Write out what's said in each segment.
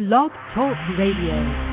Blog Talk Radio.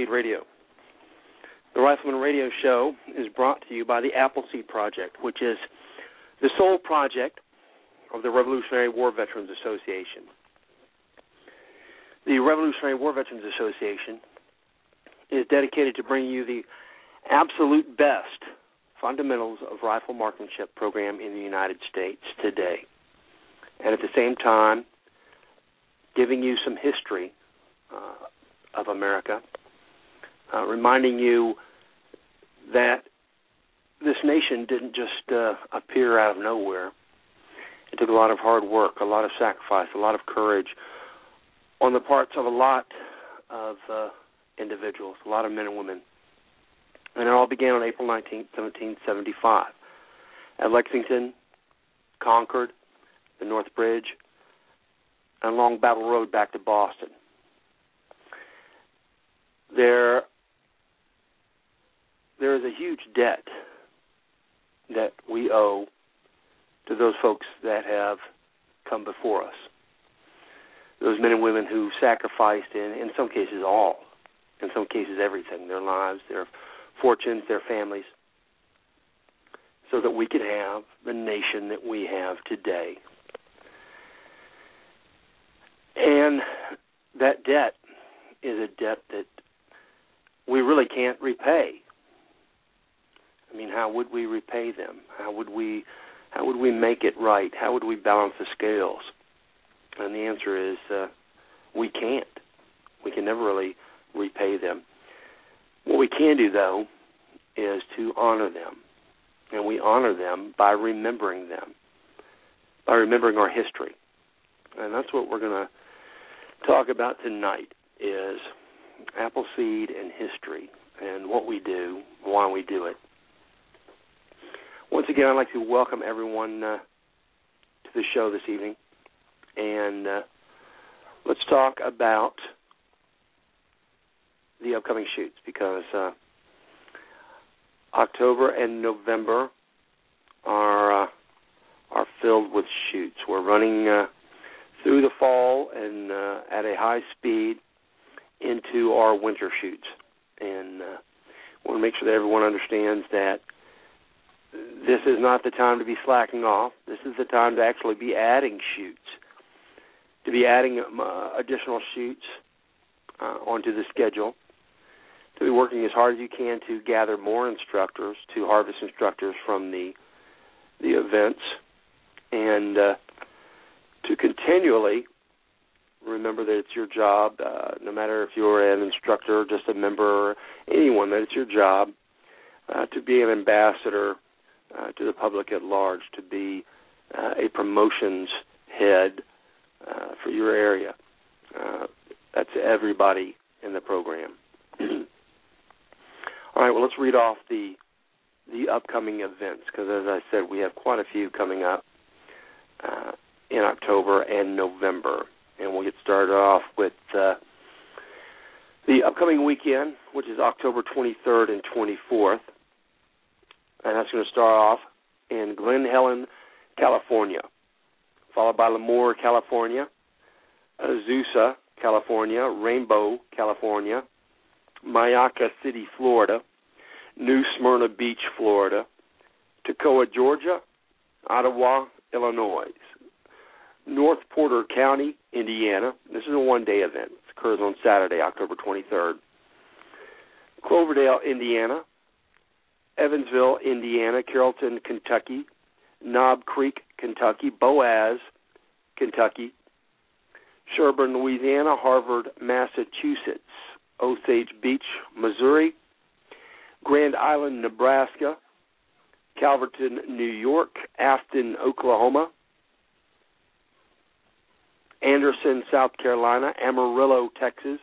Appleseed Radio. The Rifleman Radio Show is brought to you by the Appleseed Project, which is the sole project of the Revolutionary War Veterans Association. The Revolutionary War Veterans Association is dedicated to bringing you the absolute best fundamentals of rifle marksmanship program in the United States today. And at the same time, giving you some history uh, of America, uh, reminding you that this nation didn't just uh, appear out of nowhere. It took a lot of hard work, a lot of sacrifice, a lot of courage on the parts of a lot of uh, individuals, a lot of men and women. And it all began on April 19, 1775, at Lexington, Concord, the North Bridge, and along Battle Road back to Boston there there is a huge debt that we owe to those folks that have come before us. Those men and women who sacrificed in in some cases all, in some cases everything, their lives, their fortunes, their families, so that we could have the nation that we have today. And that debt is a debt that we really can't repay. I mean, how would we repay them? How would we how would we make it right? How would we balance the scales? And the answer is uh, we can't. We can never really repay them. What we can do though is to honor them. And we honor them by remembering them. By remembering our history. And that's what we're going to talk about tonight is Appleseed and history and what we do, why we do it. Once again, I'd like to welcome everyone uh, to the show this evening, and uh, let's talk about the upcoming shoots because uh, October and November are uh, are filled with shoots. We're running uh, through the fall and uh, at a high speed into our winter shoots. And want to make sure that everyone understands that this is not the time to be slacking off. This is the time to actually be adding shoots, to be adding uh, additional shoots uh, onto the schedule, to be working as hard as you can to gather more instructors, to harvest instructors from the the events, and uh, to continually remember that it's your job, uh, no matter if you're an instructor, just a member, anyone, that it's your job uh, to be an ambassador uh, to the public at large, to be uh, a promotions head uh, for your area. Uh, that's everybody in the program. All right, well, let's read off the the upcoming events because, as I said, we have quite a few coming up uh, in October and November, and we'll get started off with uh, the upcoming weekend, which is October 23rd and 24th, and that's going to start off in Glen Helen, California, followed by Lemoore, California, Azusa, California, Rainbow, California, Myakka City, Florida, New Smyrna Beach, Florida, Toccoa, Georgia, Ottawa, Illinois, North Porter County, Indiana. This is a one day event. It occurs on Saturday, October 23rd. Cloverdale, Indiana, Evansville, Indiana, Carrollton, Kentucky, Knob Creek, Kentucky, Boaz, Kentucky, Sherburne, Louisiana, Harvard, Massachusetts, Osage Beach, Missouri, Grand Island, Nebraska, Calverton, New York, Afton, Oklahoma, Anderson, South Carolina, Amarillo, Texas,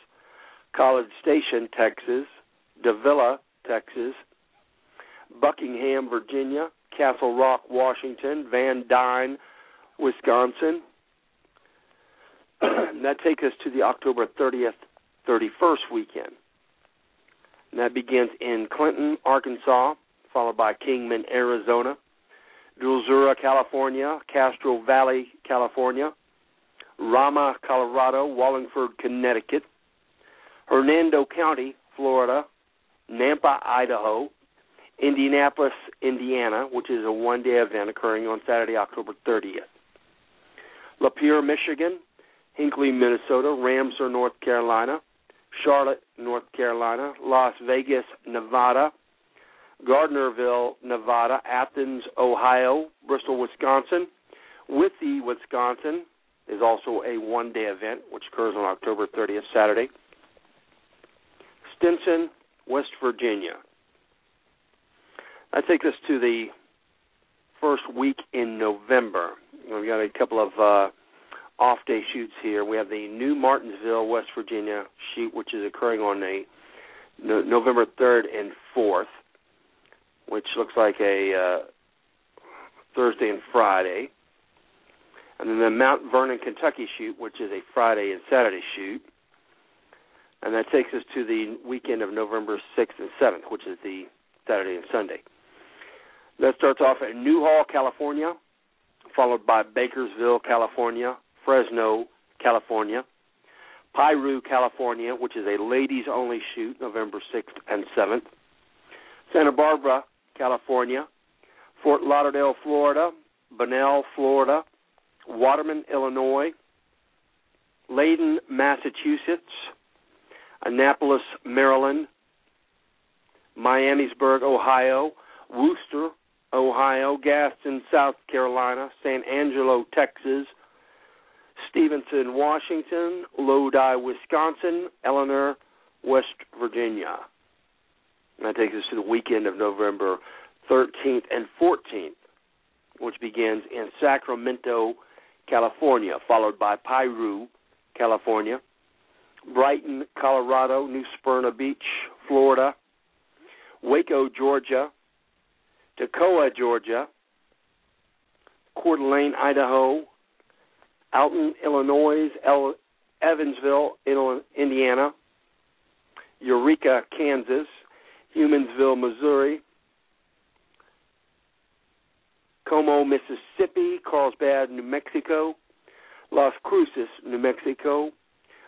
College Station, Texas, Davilla, Texas, Buckingham, Virginia, Castle Rock, Washington, Van Dyne, Wisconsin. that takes us to the October 30th, 31st weekend. And that begins in Clinton, Arkansas, followed by Kingman, Arizona, Dulzura, California, Castro Valley, California, Ramah, Colorado, Wallingford, Connecticut, Hernando County, Florida, Nampa, Idaho, Indianapolis, Indiana, which is a one day event occurring on Saturday, October 30th. Lapeer, Michigan, Hinckley, Minnesota, Ramseur, North Carolina, Charlotte, North Carolina, Las Vegas, Nevada, Gardnerville, Nevada, Athens, Ohio, Bristol, Wisconsin. Withee, Wisconsin is also a one day event which occurs on October 30th, Saturday. Stinson, West Virginia. That take us to the first week in November. We've got a couple of uh, off day shoots here. We have the New Martinsville, West Virginia shoot, which is occurring on a no, November 3rd and 4th, which looks like a uh, Thursday and Friday. And then the Mount Vernon, Kentucky shoot, which is a Friday and Saturday shoot. And that takes us to the weekend of November 6th and 7th, which is the Saturday and Sunday. That starts off at Newhall, California, followed by Bakersville, California, Fresno, California, Piru, California, which is a ladies only shoot, November 6th and 7th, Santa Barbara, California, Fort Lauderdale, Florida, Bunnell, Florida, Waterman, Illinois, Layton, Massachusetts, Annapolis, Maryland, Miamisburg, Ohio, Wooster, Ohio, Gaston, South Carolina, San Angelo, Texas, Stevenson, Washington, Lodi, Wisconsin, Eleanor, West Virginia. And that takes us to the weekend of November 13th and 14th, which begins in Sacramento, California, followed by Piru, California, Brighton, Colorado, New Smyrna Beach, Florida, Waco, Georgia, Toccoa, Georgia, Coeur d'Alene, Idaho, Alton, Illinois, El- Evansville, Indiana, Eureka, Kansas, Humansville, Missouri, Como, Mississippi, Carlsbad, New Mexico, Las Cruces, New Mexico,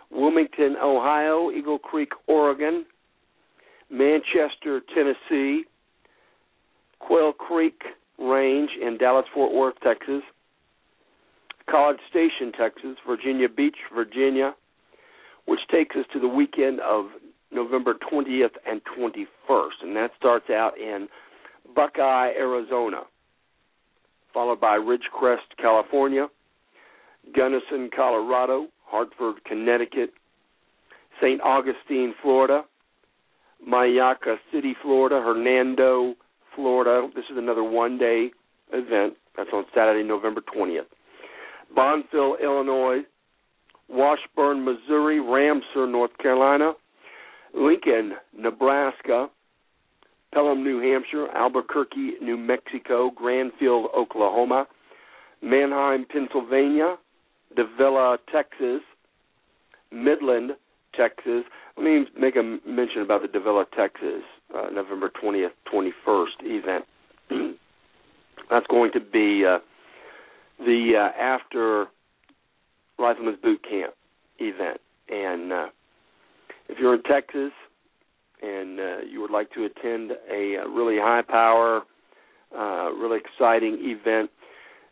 Wilmington, Ohio, Eagle Creek, Oregon, Manchester, Tennessee, Quail Creek Range in Dallas Fort Worth, Texas, College Station, Texas, Virginia Beach, Virginia, which takes us to the weekend of November 20th and 21st, and that starts out in Buckeye, Arizona, followed by Ridgecrest, California, Gunnison, Colorado, Hartford, Connecticut, St. Augustine, Florida, Myakka City, Florida, Hernando, Florida. This is another one day event. That's on Saturday, November 20th. Bonneville, Illinois, Washburn, Missouri, Ramseur, North Carolina, Lincoln, Nebraska, Pelham, New Hampshire, Albuquerque, New Mexico, Granville, Oklahoma, Manheim, Pennsylvania, Davilla, Texas, Midland, Texas. Let me make a mention about the Davilla, Texas, uh, November 20th, 21st event. That's going to be uh, the uh, after Rifleman's Boot Camp event. And uh, if you're in Texas and uh, you would like to attend a, a really high power, uh, really exciting event,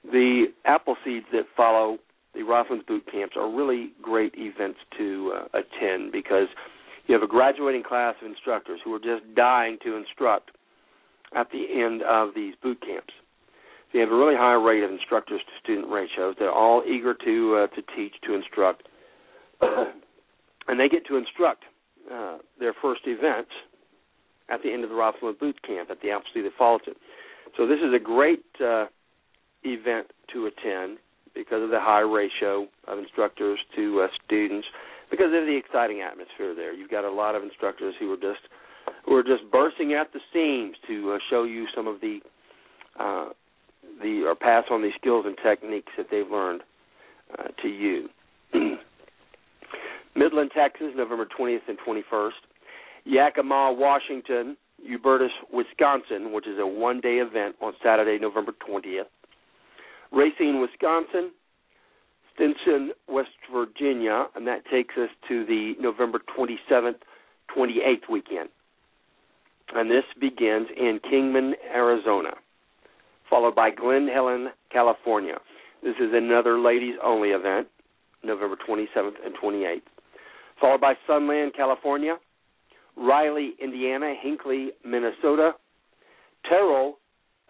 the Appleseeds that follow the Rifleman's Boot Camps are really great events to uh, attend because you have a graduating class of instructors who are just dying to instruct at the end of these boot camps. So you have a really high rate of instructors to student ratios. They're all eager to uh, to teach, to instruct, and they get to instruct uh, their first event at the end of the Rifleman Boot Camp at the Appleseed that follows it. So this is a great uh, event to attend because of the high ratio of instructors to uh, students, because of the exciting atmosphere there. You've got a lot of instructors who are just who are just bursting at the seams to uh, show you some of the uh, the or pass on these skills and techniques that they've learned uh, to you. Midland, Texas, November 20th and 21st. Yakima, Washington, Hubertus, Wisconsin, which is a one-day event on Saturday, November 20th. Racine, Wisconsin, Stinson, West Virginia, and that takes us to the November 27th, 28th weekend. And this begins in Kingman, Arizona followed by Glen Helen, California. This is another ladies only event, November 27th and 28th. Followed by Sunland, California, Riley, Indiana, Hinckley, Minnesota, Terrell,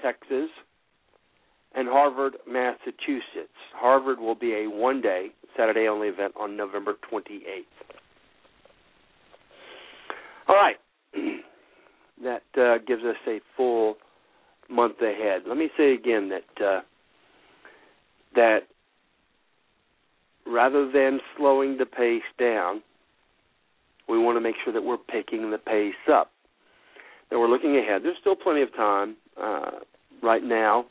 Texas, and Harvard, Massachusetts. Harvard will be a one day, Saturday only event on November 28th. All right. that uh, gives us a full month ahead. Let me say again that uh, that rather than slowing the pace down, we want to make sure that we're picking the pace up. That we're looking ahead. There's still plenty of time uh, right now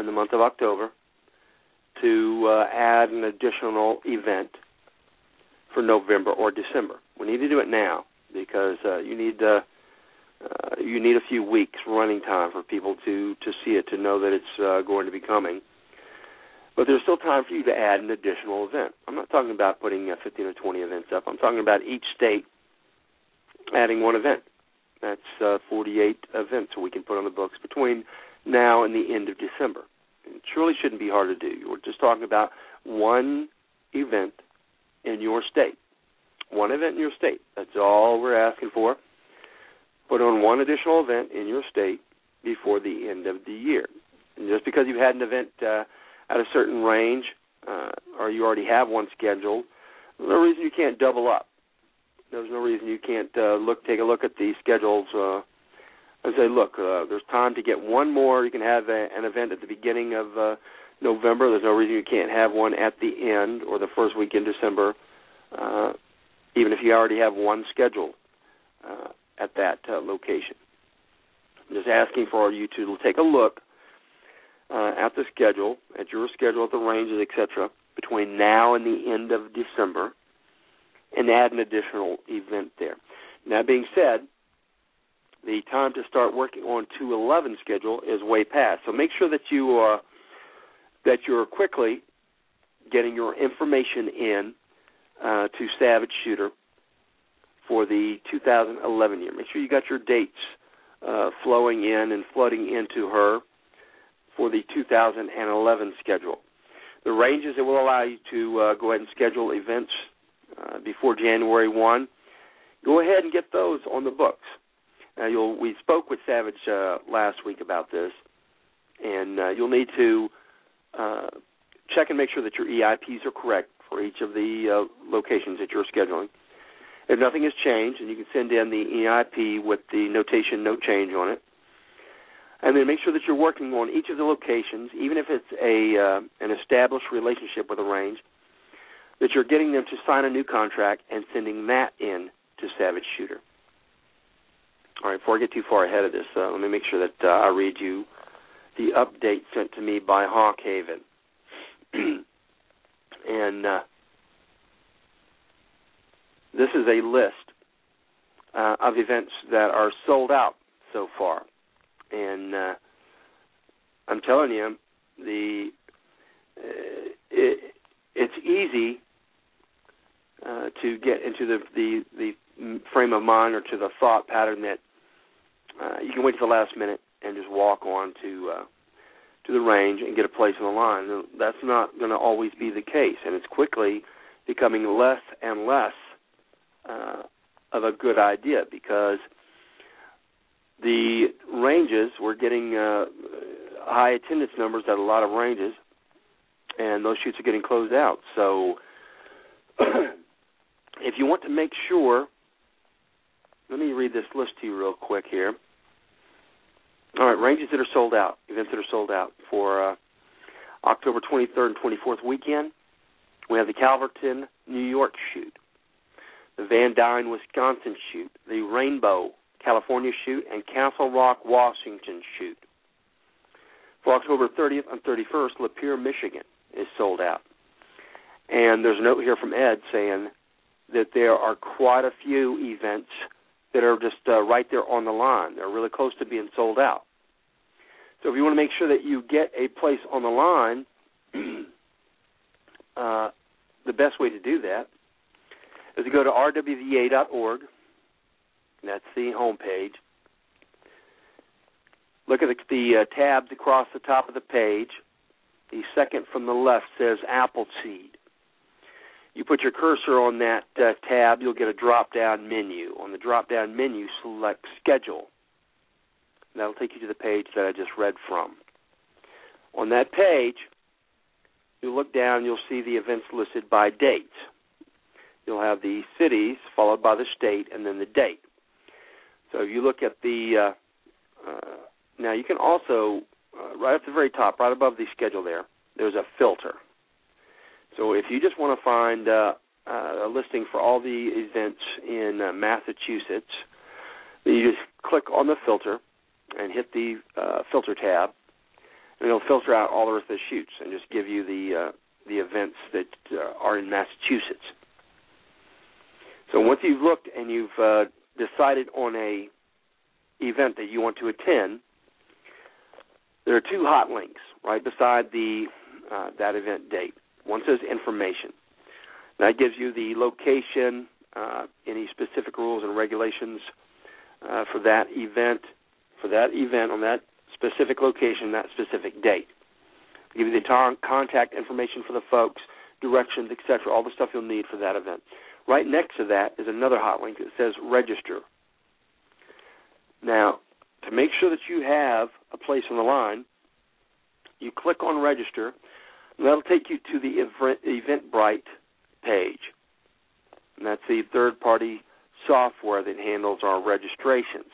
in the month of October to uh, add an additional event for November or December. We need to do it now because uh, you need to uh, you need a few weeks running time for people to to see it to know that it's uh, going to be coming. But there's still time for you to add an additional event. I'm not talking about putting uh, 15 or 20 events up. I'm talking about each state adding one event. That's uh, 48 events we can put on the books between now and the end of December. It surely shouldn't be hard to do. We're just talking about one event in your state. One event in your state. That's all we're asking for put on one additional event in your state before the end of the year. And just because you've had an event uh, at a certain range, uh, or you already have one scheduled, there's no reason you can't double up. There's no reason you can't uh, look, take a look at the schedules uh, and say, look, uh, there's time to get one more. You can have a, an event at the beginning of uh, November. There's no reason you can't have one at the end or the first week in December, uh, even if you already have one scheduled. Uh, at that uh, location. I'm just asking for you to take a look uh, at the schedule, at your schedule, at the ranges, etc., between now and the end of December, and add an additional event there. Now, being said, the time to start working on 211 schedule is way past. So make sure that you are that you're quickly getting your information in uh, to Savage Shooter for the 2011 year. Make sure you got your dates uh, flowing in and flooding into her for the 2011 schedule. The ranges that will allow you to uh, go ahead and schedule events uh, before January 1 go ahead and get those on the books. Now, you'll we spoke with Savage uh, last week about this, and uh, you'll need to uh, check and make sure that your EIPs are correct for each of the uh, locations that you're scheduling. If nothing has changed, and you can send in the EIP with the notation "no change" on it, and then make sure that you're working on each of the locations, even if it's a uh, an established relationship with a range, that you're getting them to sign a new contract and sending that in to Savage Shooter. All right, before I get too far ahead of this, uh, let me make sure that uh, I read you the update sent to me by Hawkhaven. and uh, this is a list uh, of events that are sold out so far, and uh, I'm telling you, the uh, it, it's easy to get into the, the the frame of mind or to the thought pattern that uh, you can wait to the last minute and just walk on to uh, to the range and get a place on the line. That's not going to always be the case, and it's quickly becoming less and less uh, of a good idea because the ranges we're getting uh, high attendance numbers at a lot of ranges, and those shoots are getting closed out. So, if you want to make sure, let me read this list to you real quick here. All right, ranges that are sold out, events that are sold out for uh, October 23rd and 24th weekend. We have the Calverton, New York shoot, the Van Dyne, Wisconsin shoot, the Rainbow, California shoot, and Castle Rock, Washington shoot. For October 30th and 31st, Lapeer, Michigan is sold out. And there's a note here from Ed saying that there are quite a few events that are just uh, right there on the line. They're really close to being sold out. So if you want to make sure that you get a place on the line, uh, the best way to do that is to go to rwva.org. That's the home page. Look at the, the uh, tabs across the top of the page. The second from the left says Appleseed. You put your cursor on that uh, tab, you'll get a drop down menu. On the drop down menu, select Schedule. That'll take you to the page that I just read from. On that page, you look down, you'll see the events listed by date. You'll have the cities followed by the state and then the date. So if you look at the uh, uh, now you can also uh, right at the very top, right above the schedule there, there's a filter. So if you just want to find uh, uh, a listing for all the events in uh, Massachusetts, you just click on the filter and hit the uh, filter tab, and it'll filter out all the rest of the shoots and just give you the uh, the events that uh, are in Massachusetts. So once you've looked and you've uh, decided on a event that you want to attend, there are two hot links right beside the uh, that event date. One says information. That gives you the location, uh, any specific rules and regulations uh, for that event, for that event on that specific location, that specific date. give you the contact information for the folks, directions, etc., all the stuff you'll need for that event. Right next to that is another hot link that says register. Now, to make sure that you have a place on the line, you click on register, and that'll take you to the Eventbrite page. And that's the third party software that handles our registrations.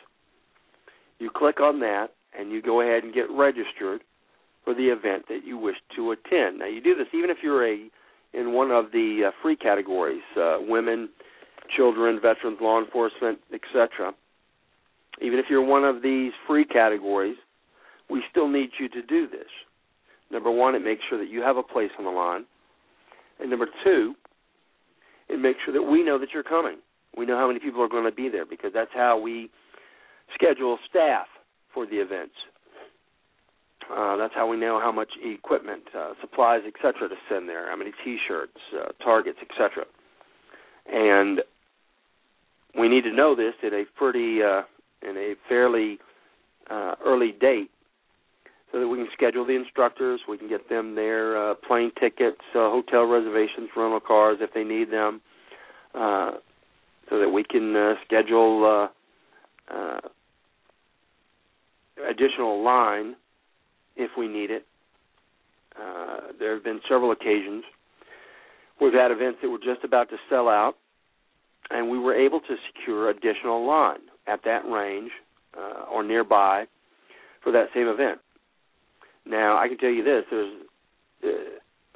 You click on that and you go ahead and get registered for the event that you wish to attend. Now you do this even if you're a in one of the uh, free categories, uh, women, children, veterans, law enforcement, etc. Even if you're one of these free categories, we still need you to do this. Number one, it makes sure that you have a place on the line. And number two, it makes sure that we know that you're coming. We know how many people are going to be there because that's how we schedule staff for the events. Uh, that's how we know how much equipment, uh, supplies, etc., to send there. How many T-shirts, uh, targets, etc. And we need to know this at a pretty, uh, in a fairly uh, early date, so that we can schedule the instructors. We can get them their uh, plane tickets, hotel reservations, rental cars if they need them. So that we can schedule additional line if we need it. Uh, there have been several occasions we've had events that were just about to sell out, and we were able to secure additional line at that range uh, or nearby for that same event. Now, I can tell you this: there's, uh,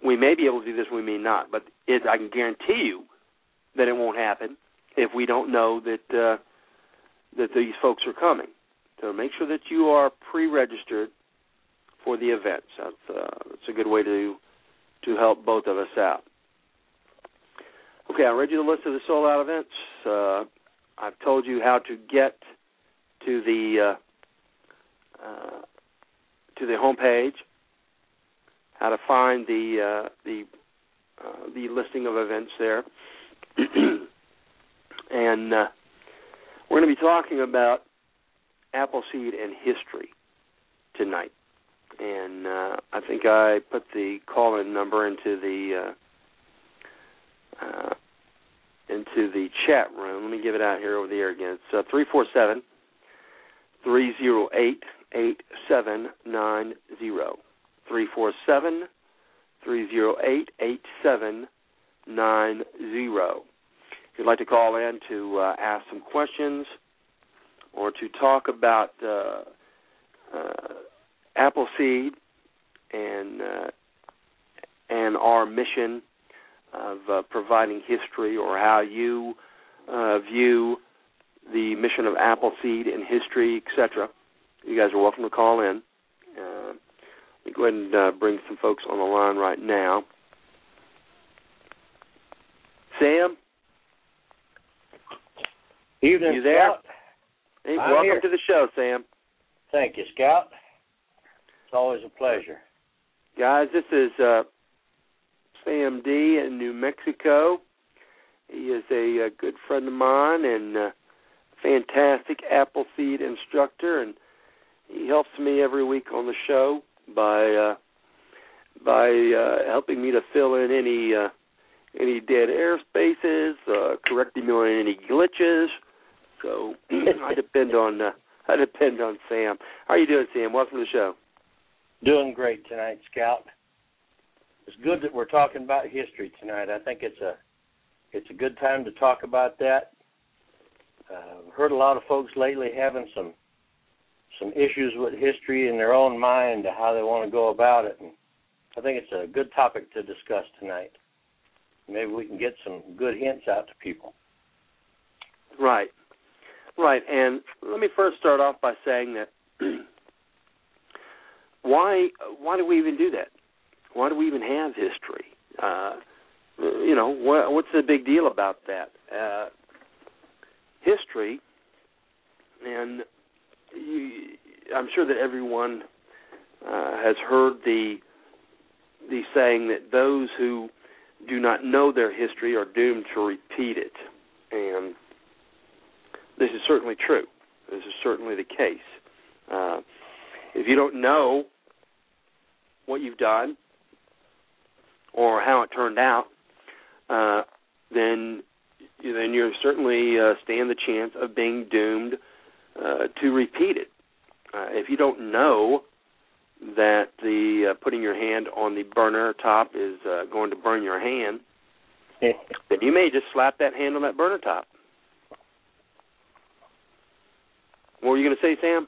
we may be able to do this, we may not, but it, I can guarantee you that it won't happen if we don't know that uh, that these folks are coming. So make sure that you are pre-registered for the events. That's, uh, that's a good way to to help both of us out. Okay, I read you the list of the sold out events. Uh, I've told you how to get to the uh, uh, to the homepage, how to find the uh, the uh, the listing of events there, and uh, we're going to be talking about Appleseed and history tonight. And uh, I think I put the call-in number into the uh, uh, into the chat room. Let me give it out here over the air again. It's uh, three four seven three zero eight eight seven nine zero. Three four seven three zero eight eight seven nine zero. If you'd like to call in to uh, ask some questions or to talk about uh, uh, Appleseed and uh, and our mission of uh, providing history, or how you uh, view the mission of Appleseed and history, etc. You guys are welcome to call in. Uh, let me go ahead and uh, bring some folks on the line right now. Sam, Evening, you there? Scout. Hey, welcome here. to the show, Sam. Thank you, Scout. It's always a pleasure. Guys, this is uh, Sam D in New Mexico. He is a, a good friend of mine and uh, fantastic Appleseed instructor, and he helps me every week on the show by uh, by uh, helping me to fill in any uh, any dead air spaces, uh, correcting me on any glitches. So I depend on uh, I depend on Sam. How are you doing, Sam? Welcome to the show. Doing great tonight, Scout. It's good that we're talking about history tonight. I think it's a it's a good time to talk about that. Uh, I've heard a lot of folks lately having some some issues with history in their own mind how they want to go about it, and I think it's a good topic to discuss tonight. Maybe we can get some good hints out to people. Right. Right. And let me first start off by saying that why why do we even do that? Why do we even have history? Uh, you know, what, what's the big deal about that? Uh, history, and you, I'm sure that everyone uh, has heard the the saying that those who do not know their history are doomed to repeat it, and this is certainly true. This is certainly the case. Uh, if you don't know what you've done or how it turned out, uh, then then you certainly uh, stand the chance of being doomed uh, to repeat it. Uh, if you don't know that the uh, putting your hand on the burner top is uh, going to burn your hand, then you may just slap that hand on that burner top. What were you going to say, Sam?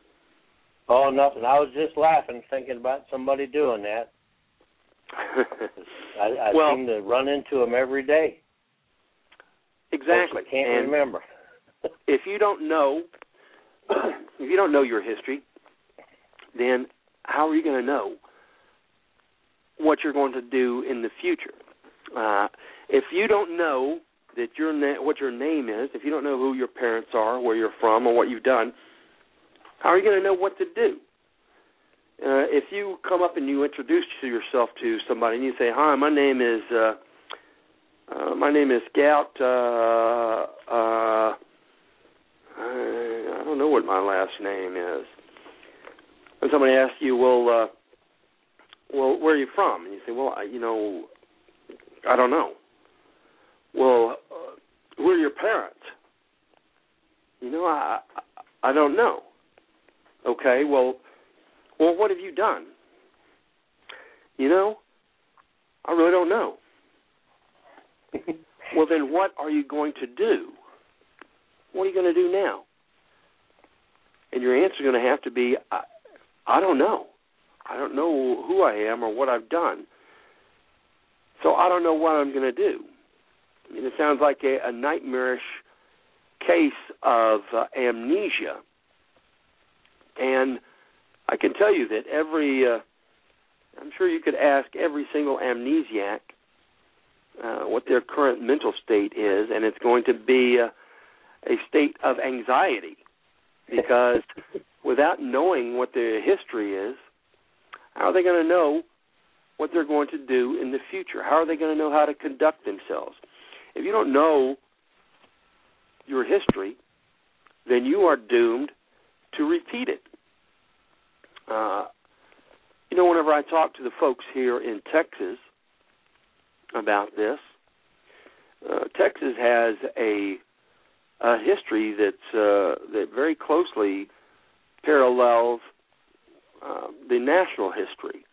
oh, nothing. I was just laughing, thinking about somebody doing that. I, I Well- seem to run into them every day. exactly. I can't and remember. if you don't know, if you don't know your history, then how are you going to know what you're going to do in the future? Uh, if you don't know that your na- what your name is, if you don't know who your parents are, where you're from, or what you've done, how are you going to know what to do? Uh, if you come up and you introduce yourself to somebody and you say, "Hi, my name is uh, uh, my name is Scout. Uh, uh, I don't know what my last name is." And somebody asks you, "Well, uh, well, where are you from?" And you say, "Well, I, you know, I don't know." Well, uh, who are your parents? You know, I I don't know. Okay, well, well, what have you done? You know, I really don't know. well, then what are you going to do? What are you going to do now? And your answer is going to have to be, I, I don't know. I don't know who I am or what I've done. So I don't know what I'm going to do. I mean, it sounds like a, a nightmarish case of uh, amnesia. And I can tell you that every, uh, I'm sure you could ask every single amnesiac uh, what their current mental state is, and it's going to be uh, a state of anxiety because without knowing what their history is, how are they going to know what they're going to do in the future? How are they going to know how to conduct themselves? If you don't know your history, then you are doomed to repeat it. Uh, you know, whenever I talk to the folks here in Texas about this, uh, Texas has a, a history that's uh, that very closely parallels uh, the national history.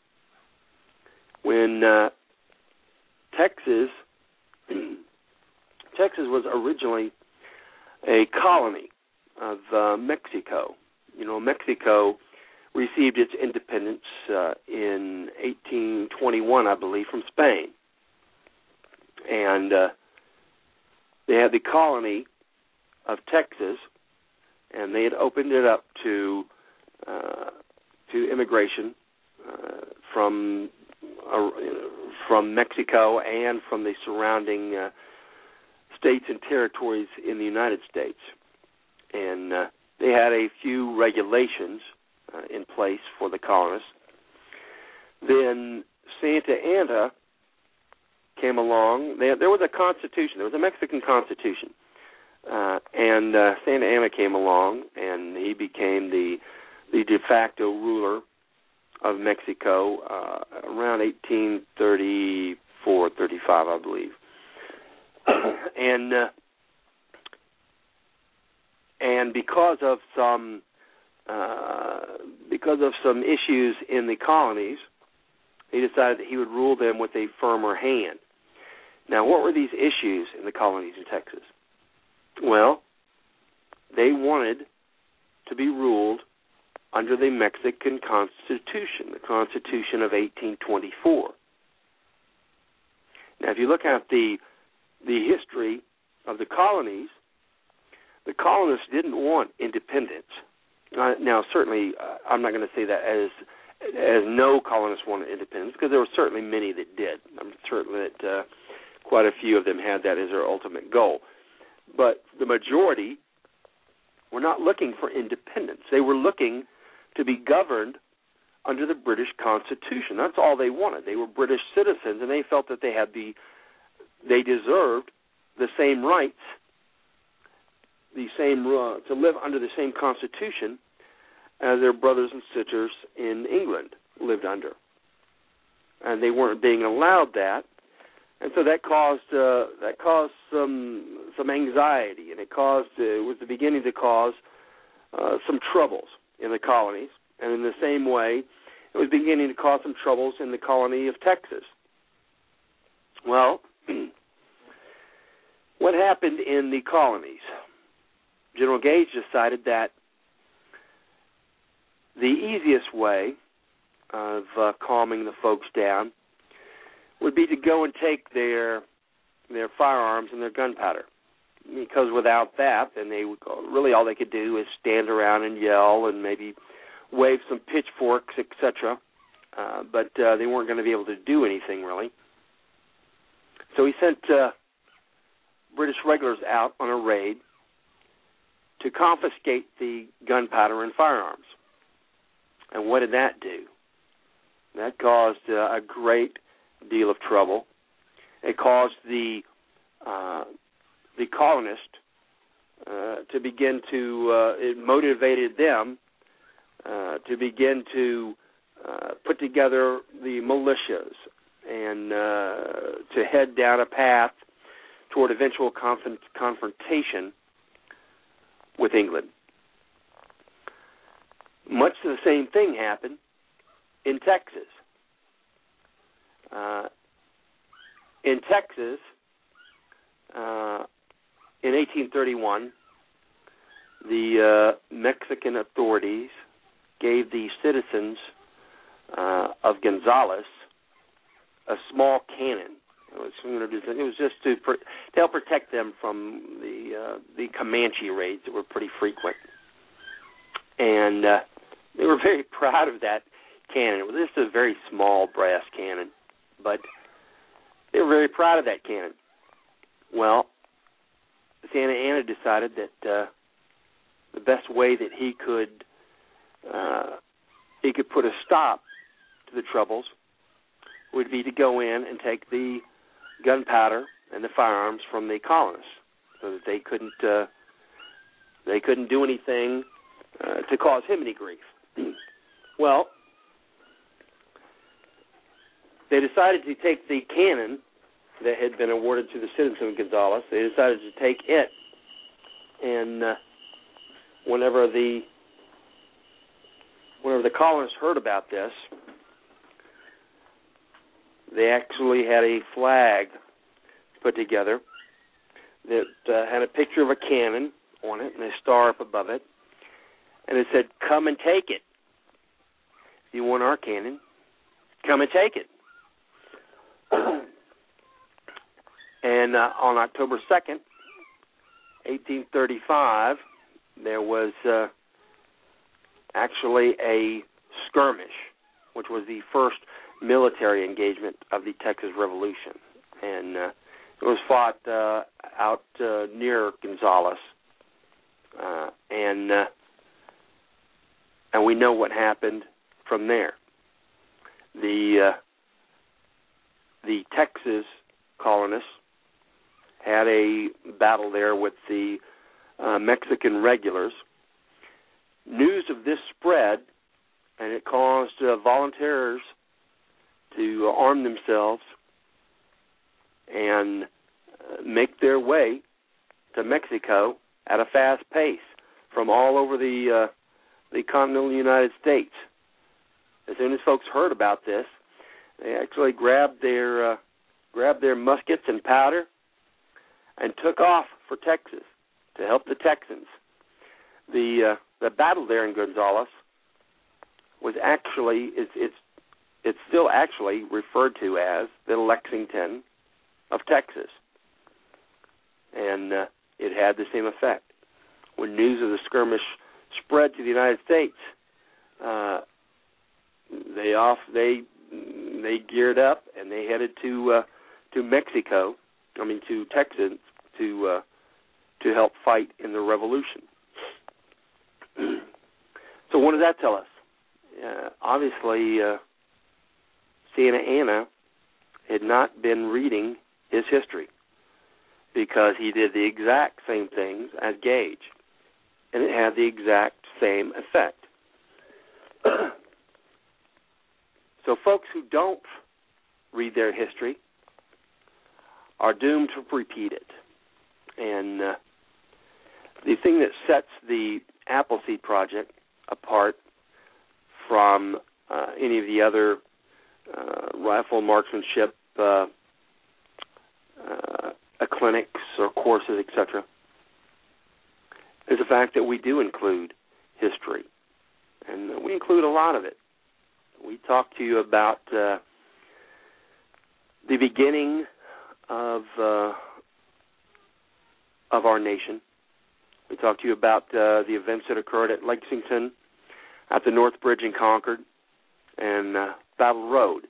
When uh, Texas Texas was originally a colony of uh, Mexico. You know, Mexico received its independence uh, in 1821, I believe, from Spain, and uh, they had the colony of Texas, and they had opened it up to uh, to immigration uh, from uh, from Mexico and from the surrounding uh, states and territories in the United States, and uh, they had a few regulations in place for the colonists. Then Santa Anna came along. They, there was a constitution. There was a Mexican constitution, uh, and uh, Santa Anna came along, and he became the the de facto ruler of Mexico uh, around 1834, 35, I believe. and uh, and because of some uh, because of some issues in the colonies, he decided that he would rule them with a firmer hand. Now, what were these issues in the colonies in Texas? Well, they wanted to be ruled under the Mexican Constitution, the Constitution of 1824. Now, if you look at the the history of the colonies, the colonists didn't want independence. Uh, now, certainly, uh, I'm not going to say that as as no colonists wanted independence because there were certainly many that did. I'm certain that uh, quite a few of them had that as their ultimate goal. But the majority were not looking for independence. They were looking to be governed under the British Constitution. That's all they wanted. They were British citizens, and they felt that they had the they deserved the same rights, the same uh, to live under the same Constitution as their brothers and sisters in England lived under, and they weren't being allowed that, and so that caused uh, that caused some some anxiety, and it caused uh, it was the beginning to cause uh, some troubles in the colonies, and in the same way, it was beginning to cause some troubles in the colony of Texas. Well, what happened in the colonies? General Gage decided that the easiest way of uh, calming the folks down would be to go and take their their firearms and their gunpowder. Because without that, then they would go, really all they could do is stand around and yell and maybe wave some pitchforks, etc. Uh, but uh, they weren't going to be able to do anything really. So he sent uh, British regulars out on a raid to confiscate the gunpowder and firearms. And what did that do? That caused uh, a great deal of trouble. It caused the uh, the colonists uh, to begin to uh, it motivated them uh, to begin to uh, put together the militias and to head down a path toward eventual conf- confrontation with England. Much of the same thing happened in Texas. Uh, in Texas, uh, in 1831, the uh, Mexican authorities gave the citizens uh, of Gonzales a small cannon. Was, it was just to to help protect them from the uh, the Comanche raids that were pretty frequent, and uh, they were very proud of that cannon. It was just a very small brass cannon, but they were very proud of that cannon. Well, Santa Anna decided that uh, the best way that he could uh, he could put a stop to the troubles would be to go in and take the gunpowder and the firearms from the colonists, so that they couldn't uh, they couldn't do anything uh, to cause him any grief. well, they decided to take the cannon that had been awarded to the citizens of Gonzales. They decided to take it, and uh, whenever the whenever the colonists heard about this, they actually had a flag put together that uh, had a picture of a cannon on it and a star up above it, and it said, "Come and take it. If you want our cannon, come and take it." and uh, on October second, eighteen thirty-five, there was uh, actually a skirmish, which was the first military engagement of the Texas Revolution, and uh, it was fought uh, out uh, near Gonzales, uh, and uh, and we know what happened from there. The uh, the Texas colonists had a battle there with the uh, Mexican regulars. News of this spread, and it caused uh, volunteers to arm themselves and uh, make their way to Mexico at a fast pace from all over the uh, the continental United States. As soon as folks heard about this, they actually grabbed their uh, grabbed their muskets and powder and took off for Texas to help the Texans. The uh, the battle there in Gonzales was actually it's it's it's still actually referred to as the Lexington of Texas, and uh, it had the same effect. When news of the skirmish spread to the United States, uh, they off they they geared up and they headed to uh, to Mexico. I mean to Texas to uh, to help fight in the revolution. so what does that tell us? Uh, obviously, uh, Santa Anna had not been reading his history because he did the exact same things as Gage, and it had the exact same effect. so, folks who don't read their history are doomed to repeat it. And uh, the thing that sets the Appleseed Project apart from uh, any of the other uh, rifle marksmanship uh, uh, clinics or courses, etc., is the fact that we do include history, and we include a lot of it. We talk to you about uh, the beginning of uh, of our nation. We talk to you about uh, the events that occurred at Lexington, at the North Bridge in Concord, and uh, Battle Road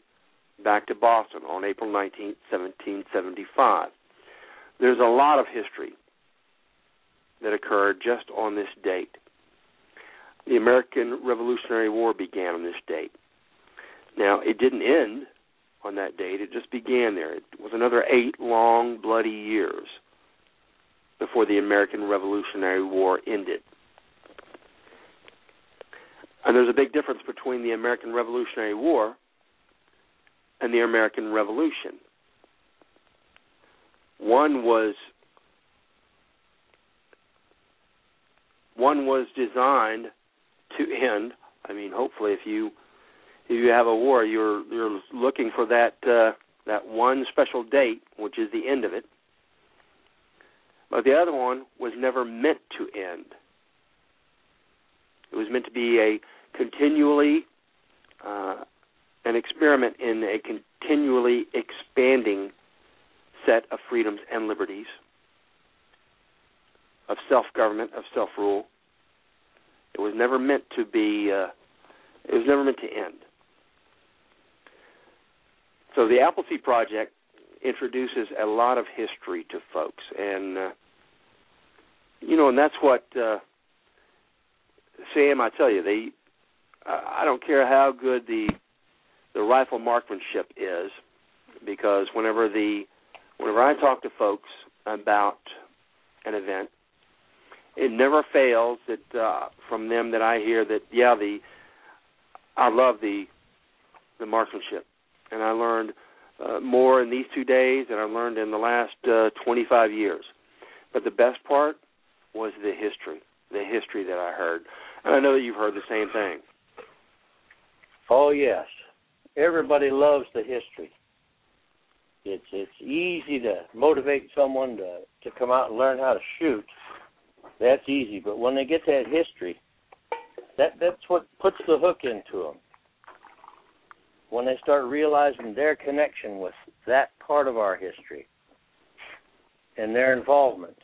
back to Boston on April 19, 1775. There's a lot of history that occurred just on this date. The American Revolutionary War began on this date. Now, it didn't end on that date, it just began there. It was another eight long, bloody years before the American Revolutionary War ended. And there's a big difference between the American Revolutionary War and the American Revolution. One was one was designed to end. I mean, hopefully, if you if you have a war, you're you're looking for that uh, that one special date, which is the end of it. But the other one was never meant to end. It was meant to be a continually uh, an experiment in a continually expanding set of freedoms and liberties, of self government, of self rule. It was never meant to be. Uh, it was never meant to end. So the Appleseed Project introduces a lot of history to folks, and uh, you know, and that's what uh, Sam. I tell you, they. I don't care how good the the rifle marksmanship is, because whenever the whenever I talk to folks about an event, it never fails that uh, from them that I hear that yeah the I love the the marksmanship, and I learned uh, more in these two days than I learned in the last uh, 25 years. But the best part was the history, the history that I heard, I know that you've heard the same thing. Oh yes, everybody loves the history. It's it's easy to motivate someone to to come out and learn how to shoot. That's easy, but when they get that history, that that's what puts the hook into them. When they start realizing their connection with that part of our history and their involvement,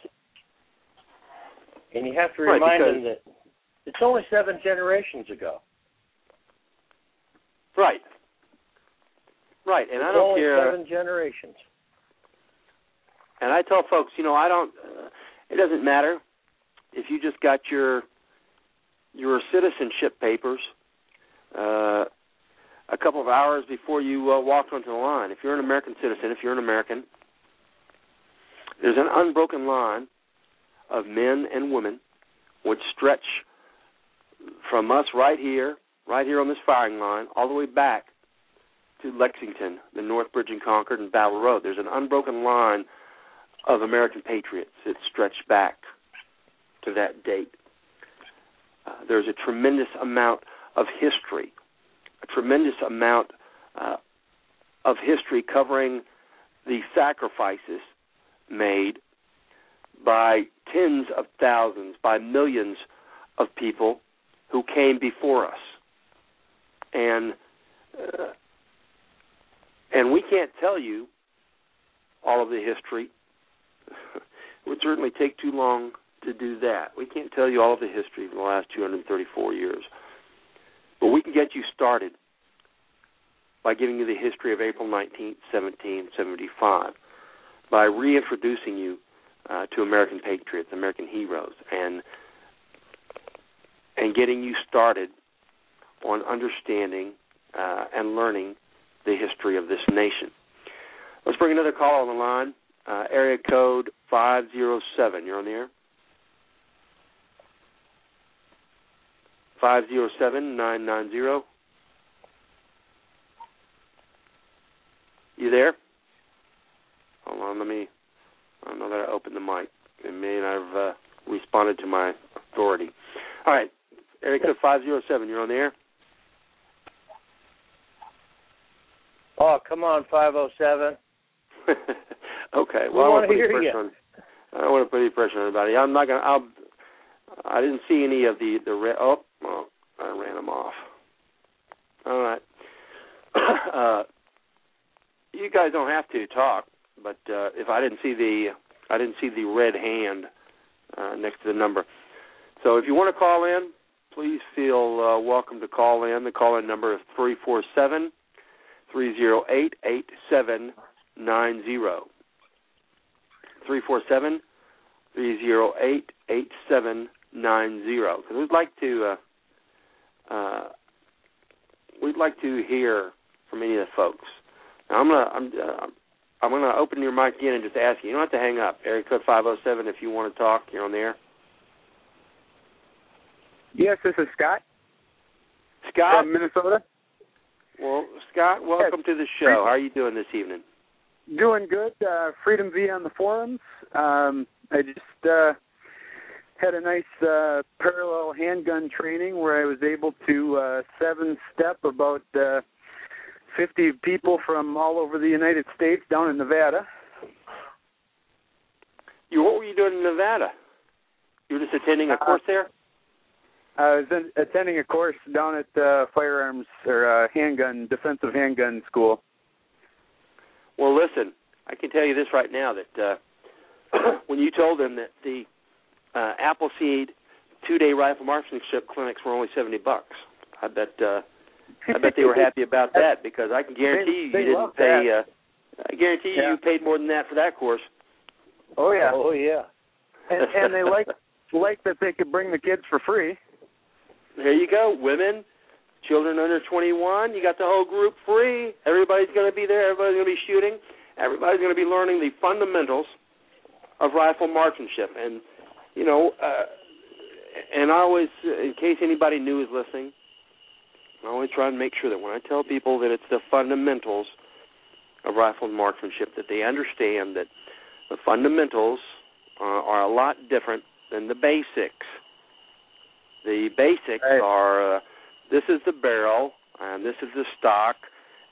and you have to remind right, them that it's only seven generations ago. Right. Right, and it's I don't only care. Seven generations. And I tell folks, you know, I don't. Uh, it doesn't matter if you just got your your citizenship papers uh, a couple of hours before you uh, walked onto the line. If you're an American citizen, if you're an American, there's an unbroken line of men and women which stretch from us right here, right here on this firing line, all the way back to Lexington, the North Bridge and Concord, and Battle Road. There's an unbroken line of American patriots that stretch back to that date. Uh, there's a tremendous amount of history, a tremendous amount uh, of history covering the sacrifices made by tens of thousands, by millions of people who came before us. And uh, and we can't tell you all of the history. it would certainly take too long to do that. We can't tell you all of the history of the last 234 years. But we can get you started by giving you the history of April 19, 1775, by reintroducing you uh, to American patriots, American heroes, and and getting you started on understanding uh, and learning the history of this nation. Let's bring another call on the line. Uh, area code 507. You're on the air. 507 990. You there? Hold on, let me. I don't know that I opened the mic. It may not have uh, responded to my authority. All right, area code 507. You're on the air. Oh, come on, 507. okay. We Well, I wanna put any pressure you. on. I don't want to put any pressure on anybody. I'm not gonna. I'll. I didn't see any of the the. Re- oh, well, I ran them off. All right. uh, you guys don't have to talk, but uh, if I didn't see the I didn't see the red hand uh, next to the number. So if you want to call in, please feel uh, welcome to call in. The call in number is three four seven three zero eight eight seven nine zero. Three four seven three zero eight eight seven nine zero. Because we'd like to uh, uh, we'd like to hear from any of the folks. Now I'm gonna I'm uh, I'm gonna open your mic again and just ask you. You don't have to hang up. Area code five oh seven if you want to talk. You're on the air. Yes, this is Scott Scott. from Minnesota. well, Scott, welcome to the show. How are you doing this evening? Doing good. Uh, Freedom V on the forums. Um, I just uh, had a nice uh, parallel handgun training where I was able to uh, seven step about uh, 50 people from all over the United States down in Nevada. You what were you doing in Nevada? You were just attending a Uh, course there. I was in, attending a course down at uh, firearms or uh, handgun defensive handgun school. Well, listen, I can tell you this right now that uh, when you told them that the uh, Appleseed two-day rifle marksmanship clinics were only seventy bucks, I bet uh, I bet they were happy about that because I can guarantee you They- you they didn't pay. that. Uh, I guarantee you Yeah. you paid more than that for that course. Oh yeah, Oh yeah. and, and they like like that they could bring the kids for free. There you go, women, children under 21. You got the whole group free. Everybody's going to be there. Everybody's going to be shooting. Everybody's going to be learning the fundamentals of rifle marksmanship. And you know, uh, and I always, in case anybody new is listening, I always try and make sure that when I tell people that it's the fundamentals of rifle marksmanship, that they understand that the fundamentals uh, are a lot different than the basics. The basics Right. are uh, this is the barrel, and this is the stock,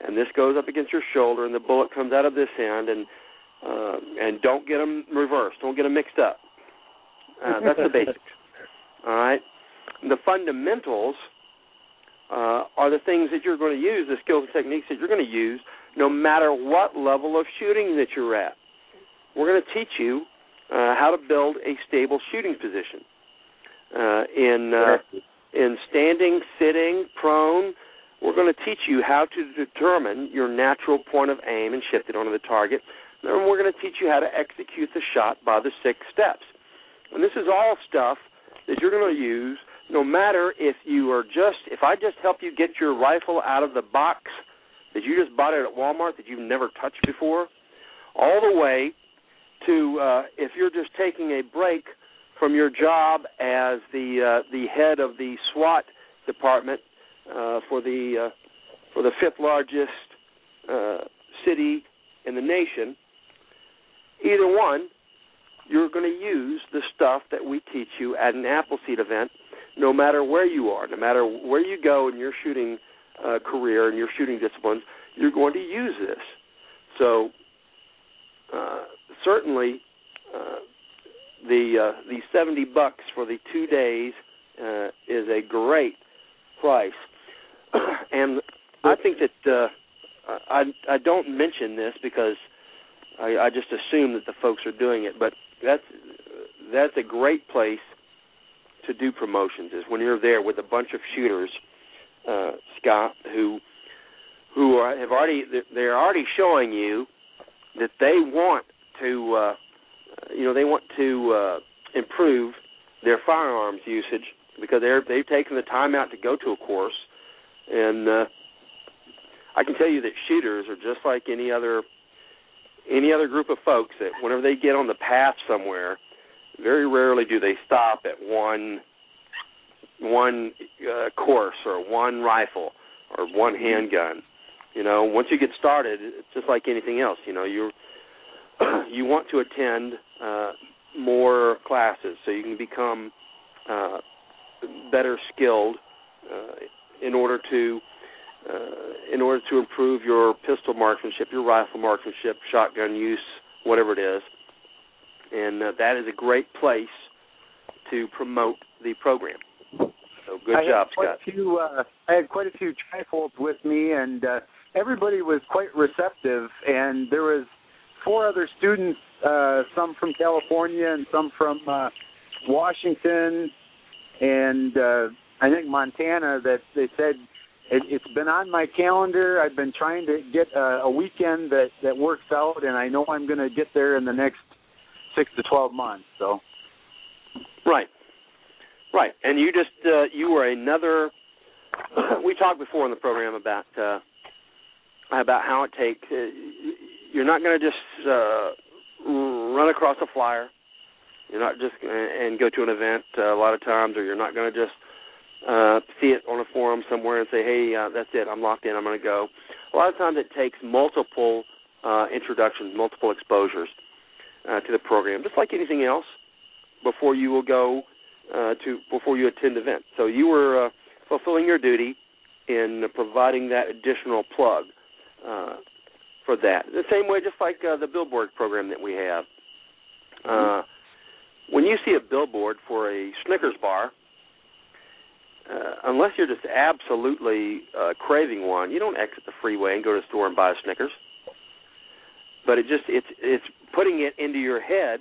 and this goes up against your shoulder, and the bullet comes out of this end, and uh, and don't get them reversed, don't get them mixed up. Uh, that's the basics. All right. The fundamentals uh, are the things that you're going to use, the skills and techniques that you're going to use, no matter what level of shooting that you're at. We're going to teach you uh, how to build a stable shooting position uh, in uh, in standing, sitting, prone. We're going to teach you how to determine your natural point of aim and shift it onto the target. And we're going to teach you how to execute the shot by the six steps. And this is all stuff that you're going to use no matter if you are just, if I just help you get your rifle out of the box that you just bought it at Walmart that you've never touched before, all the way to uh, if you're just taking a break from your job as the uh, the head of the SWAT department uh, for the uh, for the fifth largest uh, city in the nation. Either one, you're going to use the stuff that we teach you at an Appleseed event, no matter where you are, no matter where you go in your shooting uh, career and your shooting disciplines, you're going to use this. So uh, certainly, uh, the uh, the seventy bucks for the two days uh, is a great price, and I think that uh, I I don't mention this because I, I just assume that the folks are doing it, but that's that's a great place to do promotions is when you're there with a bunch of shooters, uh, Scott, who who are, have already they're already showing you that they want to uh, you know they want to uh, improve their firearms usage because they're they've taken the time out to go to a course and uh, I can tell you that shooters are just like any other any other group of folks that whenever they get on the path somewhere, very rarely do they stop at one one uh, course or one rifle or one handgun. You know, once you get started, it's just like anything else. You know, you you want to attend uh, more classes so you can become uh, better skilled uh, in order to uh, in order to improve your pistol marksmanship, your rifle marksmanship, shotgun use, whatever it is. And uh, that is a great place to promote the program. So good I job, Scott. Few, uh, I had quite a few trifolds with me, and uh, everybody was quite receptive. And there was four other students, uh, some from California and some from uh, Washington, and uh, I think Montana. That they said it, it's been on my calendar. I've been trying to get a, a weekend that that works out, and I know I'm going to get there in the next six to twelve months. So Right, right. And you just uh, you were another. we talked before in the program about uh, about how it takes. Uh, you're not going to just uh, run across a flyer. You're not just and go to an event uh, a lot of times, or you're not going to just uh, see it on a forum somewhere and say, "Hey, uh, that's it. I'm locked in. I'm going to go." A lot of times, it takes multiple uh, introductions, multiple exposures uh, to the program, just like anything else. Before you will go uh, to before you attend the event. So you were uh, fulfilling your duty in providing that additional plug uh, for that. The same way, just like uh, the billboard program that we have. Uh, when you see a billboard for a Snickers bar, uh, unless you're just absolutely uh, craving one, you don't exit the freeway and go to the store and buy a Snickers. But it just it's it's putting it into your head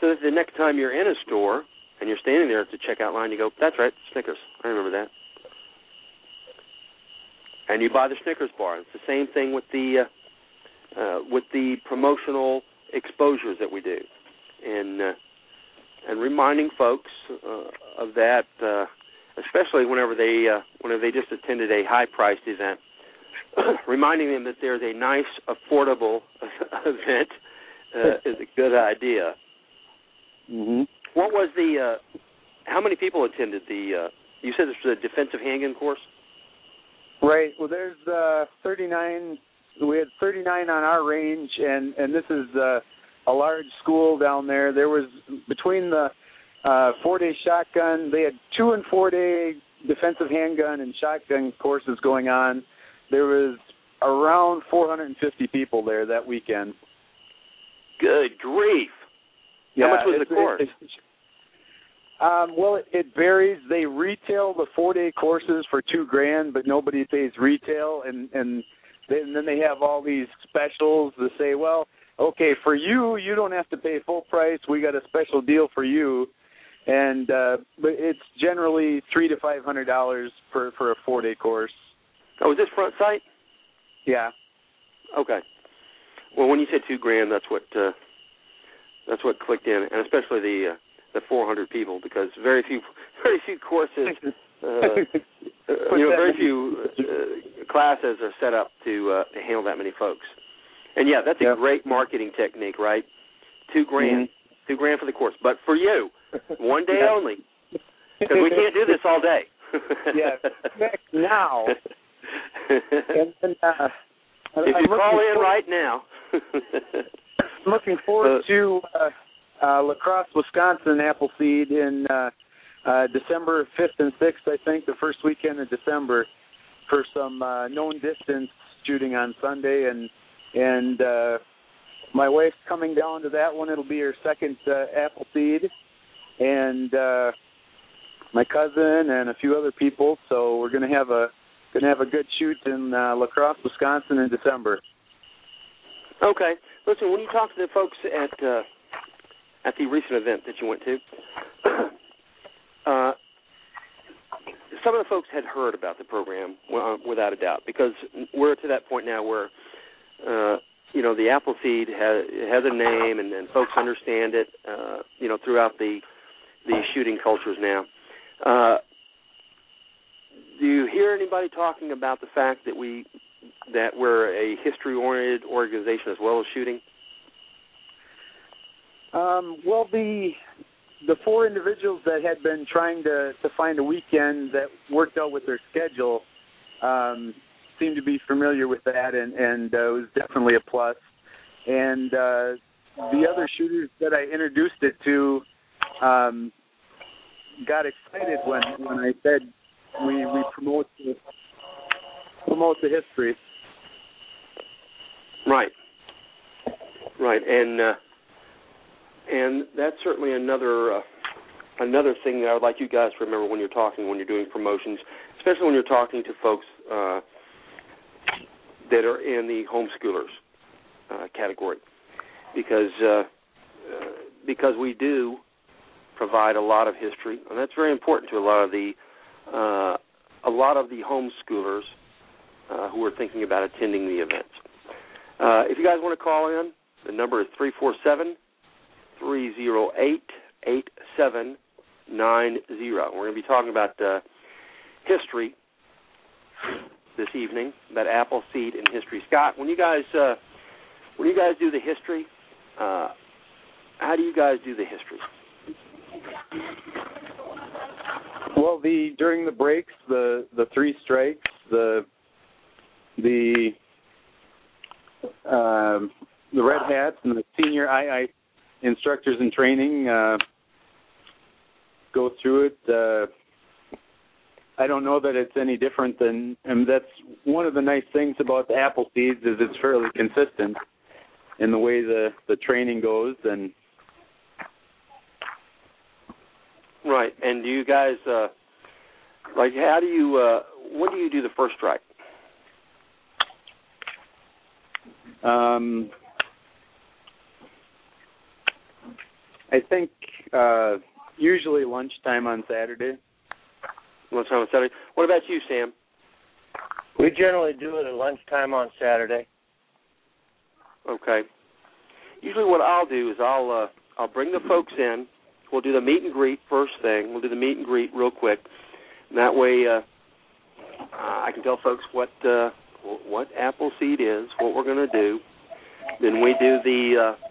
so that the next time you're in a store and you're standing there at the checkout line, you go, "That's right, Snickers. I remember that." And you buy the Snickers bar. It's the same thing with the uh, uh, with the promotional exposures that we do, and uh, and reminding folks uh, of that, uh, especially whenever they uh, whenever they just attended a high priced event, reminding them that there's a nice, affordable event uh, is a good idea. Mm-hmm. What was the? Uh, how many people attended the? Uh, you said this was a defensive handgun course. Right. Well, there's uh, 39. We had 39 on our range, and and this is uh, a large school down there. There was between the uh, four day shotgun. They had two and four day defensive handgun and shotgun courses going on. There was around 450 people there that weekend. Good grief! Yeah, How much was the course? Um, well, it, it varies. They retail the four day courses for two grand, but nobody pays retail, and and, they, and then they have all these specials to say, well, okay, for you, you don't have to pay full price. We got a special deal for you, and uh, but it's generally three to five hundred dollars for for a four day course. Oh, is this Front Sight? Yeah. Okay. Well, when you said two grand, that's what uh, that's what clicked in, and especially the uh, the 400 people, because very few very few courses, uh, uh, you know, very few uh, classes are set up to uh, to handle that many folks. And yeah, that's a Yep. great marketing technique, right? Two grand, two grand for the course, but for you, one day Yeah. only, because we can't do this all day. Yeah. Now. And, and, uh, if I'm you call in forward- right now. I'm looking forward Uh, to uh, uh, La Crosse, Wisconsin Appleseed in uh, uh, December 5th and 6th, I think, the first weekend of December, for some uh, known distance shooting on Sunday, and and uh, my wife's coming down to that one. It'll be her second uh, Appleseed, and uh, my cousin and a few other people. So we're gonna have a gonna have a good shoot in uh, La Crosse, Wisconsin in December. Okay. Listen, when you talk to the folks at uh, at the recent event that you went to, uh, some of the folks had heard about the program well, uh, without a doubt because we're to that point now where uh, you know the Appleseed has has a name and, and folks understand it. Uh, you know throughout the the shooting cultures now. Uh, do you hear anybody talking about the fact that we that we're a history oriented organization as well as shooting? Um, well, the the four individuals that had been trying to to find a weekend that worked out with their schedule um, seemed to be familiar with that, and and uh, it was definitely a plus. And uh, the other shooters that I introduced it to um, got excited when when I said we we promote the, promote the history. Right. Right, and uh, and that's certainly another uh, another thing that I would like you guys to remember when you're talking, when you're doing promotions, especially when you're talking to folks uh, that are in the homeschoolers uh, category, because uh, uh, because we do provide a lot of history, and that's very important to a lot of the uh, a lot of the homeschoolers uh, who are thinking about attending the events. If you guys want to call in, the number is 347 308 8790. We're going to be talking about uh, history this evening, about Appleseed and history. Scott, when you guys uh, when you guys do the history, uh, how do you guys do the history? Well, the during the breaks, the the three strikes, the the um, the red hats and the senior II instructors in training uh, go through it. Uh, I don't know that it's any different than, and that's one of the nice things about the Appleseeds is it's fairly consistent in the way the the training goes and. Right, and do you guys uh, like how do you uh, when do you do the first strike? Um, I think uh, usually lunchtime on Saturday. Lunchtime on Saturday. What about you, Sam? We generally do it at lunchtime on Saturday. Okay. Usually, what I'll do is I'll uh, I'll bring the folks in. We'll do the meet and greet first thing. We'll do the meet and greet real quick. And that way, uh, I can tell folks what uh, what Appleseed is, what we're going to do. Then we do the uh,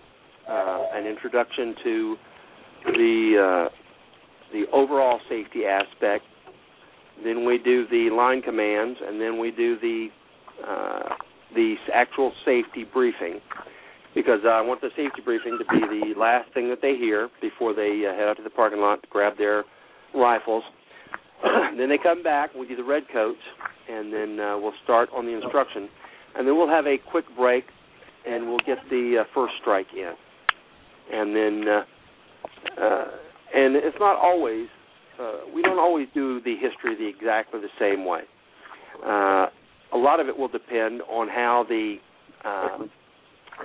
uh, an introduction to the uh, the overall safety aspect. Then we do the line commands, and then we do the uh, the actual safety briefing. Because I want the safety briefing to be the last thing that they hear before they uh, head out to the parking lot to grab their rifles. then they come back. We do the red coats, and then uh, we'll start on the instruction, and then we'll have a quick break, and we'll get the uh, first strike in, and then uh, uh, and it's not always uh, we don't always do the history the exactly the same way. Uh, a lot of it will depend on how the uh,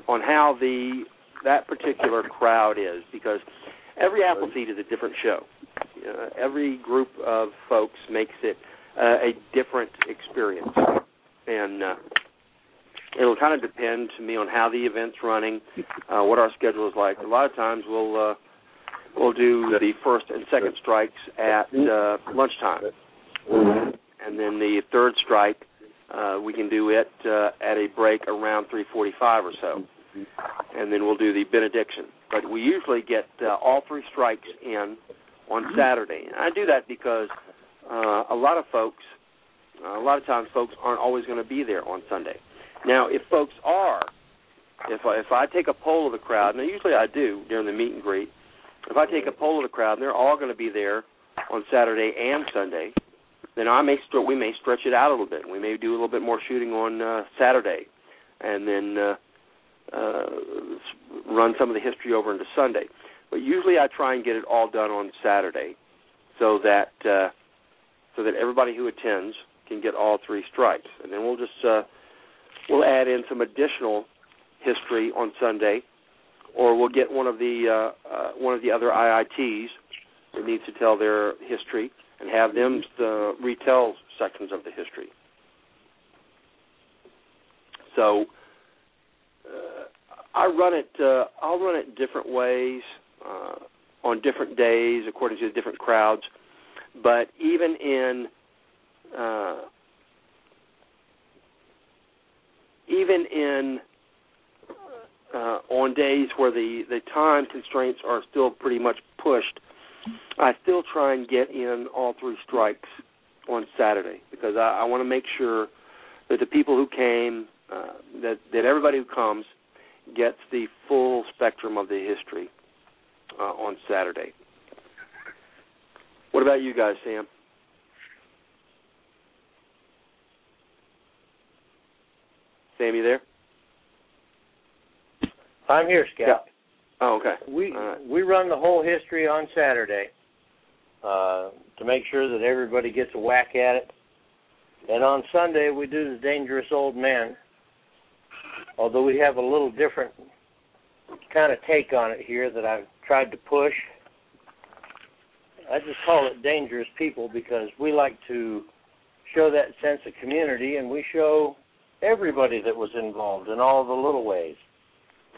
on how the that particular crowd is because every Appleseed is a different show. Uh, every group of folks makes it uh, a different experience, and uh, it'll kind of depend to me on how the event's running, uh, what our schedule is like. A lot of times we'll uh, we'll do the first and second strikes at uh, lunchtime, and then the third strike uh, we can do it uh, at a break around 3:45 or so, and then we'll do the benediction. But we usually get uh, all three strikes in on Saturday. And I do that because uh, a lot of folks, uh, a lot of times, folks aren't always going to be there on Sunday. Now, if folks are, if I, if I take a poll of the crowd, and usually I do during the meet and greet, if I take a poll of the crowd and they're all going to be there on Saturday and Sunday, then I may st- we may stretch it out a little bit. We may do a little bit more shooting on uh, Saturday, and then uh, uh, run some of the history over into Sunday. But usually I try and get it all done on Saturday, so that uh, so that everybody who attends can get all three strikes, and then we'll just uh, we'll add in some additional history on Sunday, or we'll get one of the uh, uh, one of the other IITs that needs to tell their history and have them uh, retell sections of the history. So uh, I run it. Uh, I'll run it different ways uh, on different days according to the different crowds. But even in uh, even in uh, on days where the the time constraints are still pretty much pushed, I still try and get in all three strikes on Saturday because I, I want to make sure that the people who came, uh, that that everybody who comes, gets the full spectrum of the history uh, on Saturday. What about you guys, Sam? Sam, you there? I'm here, Scout. Yeah. Oh, okay. We right. we run the whole history on Saturday uh, to make sure that everybody gets a whack at it. And on Sunday we do the dangerous old men. Although we have a little different kind of take on it here that I've tried to push. I just call it dangerous people because we like to show that sense of community and we show everybody that was involved in all the little ways.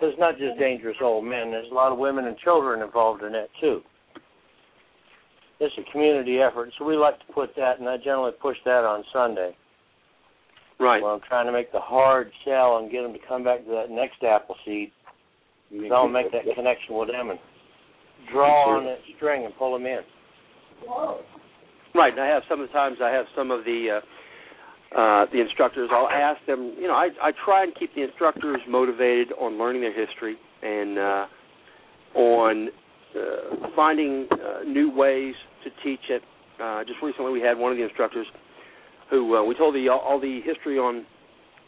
So it's not just dangerous old men. There's a lot of women and children involved in that too. It's a community effort, so we like to put that, and I generally push that on Sunday. Right. When I'm trying to make the hard sell and get them to come back to that next apple seed, so I'll make that connection with them and draw on that string and pull them in. Right. And I have some times I have some of the uh, uh, the instructors. I'll ask them. You know, I I try and keep the instructors motivated on learning their history and uh, on uh, finding uh, new ways to teach it. Uh, just recently, we had one of the instructors who uh, we told the all the history on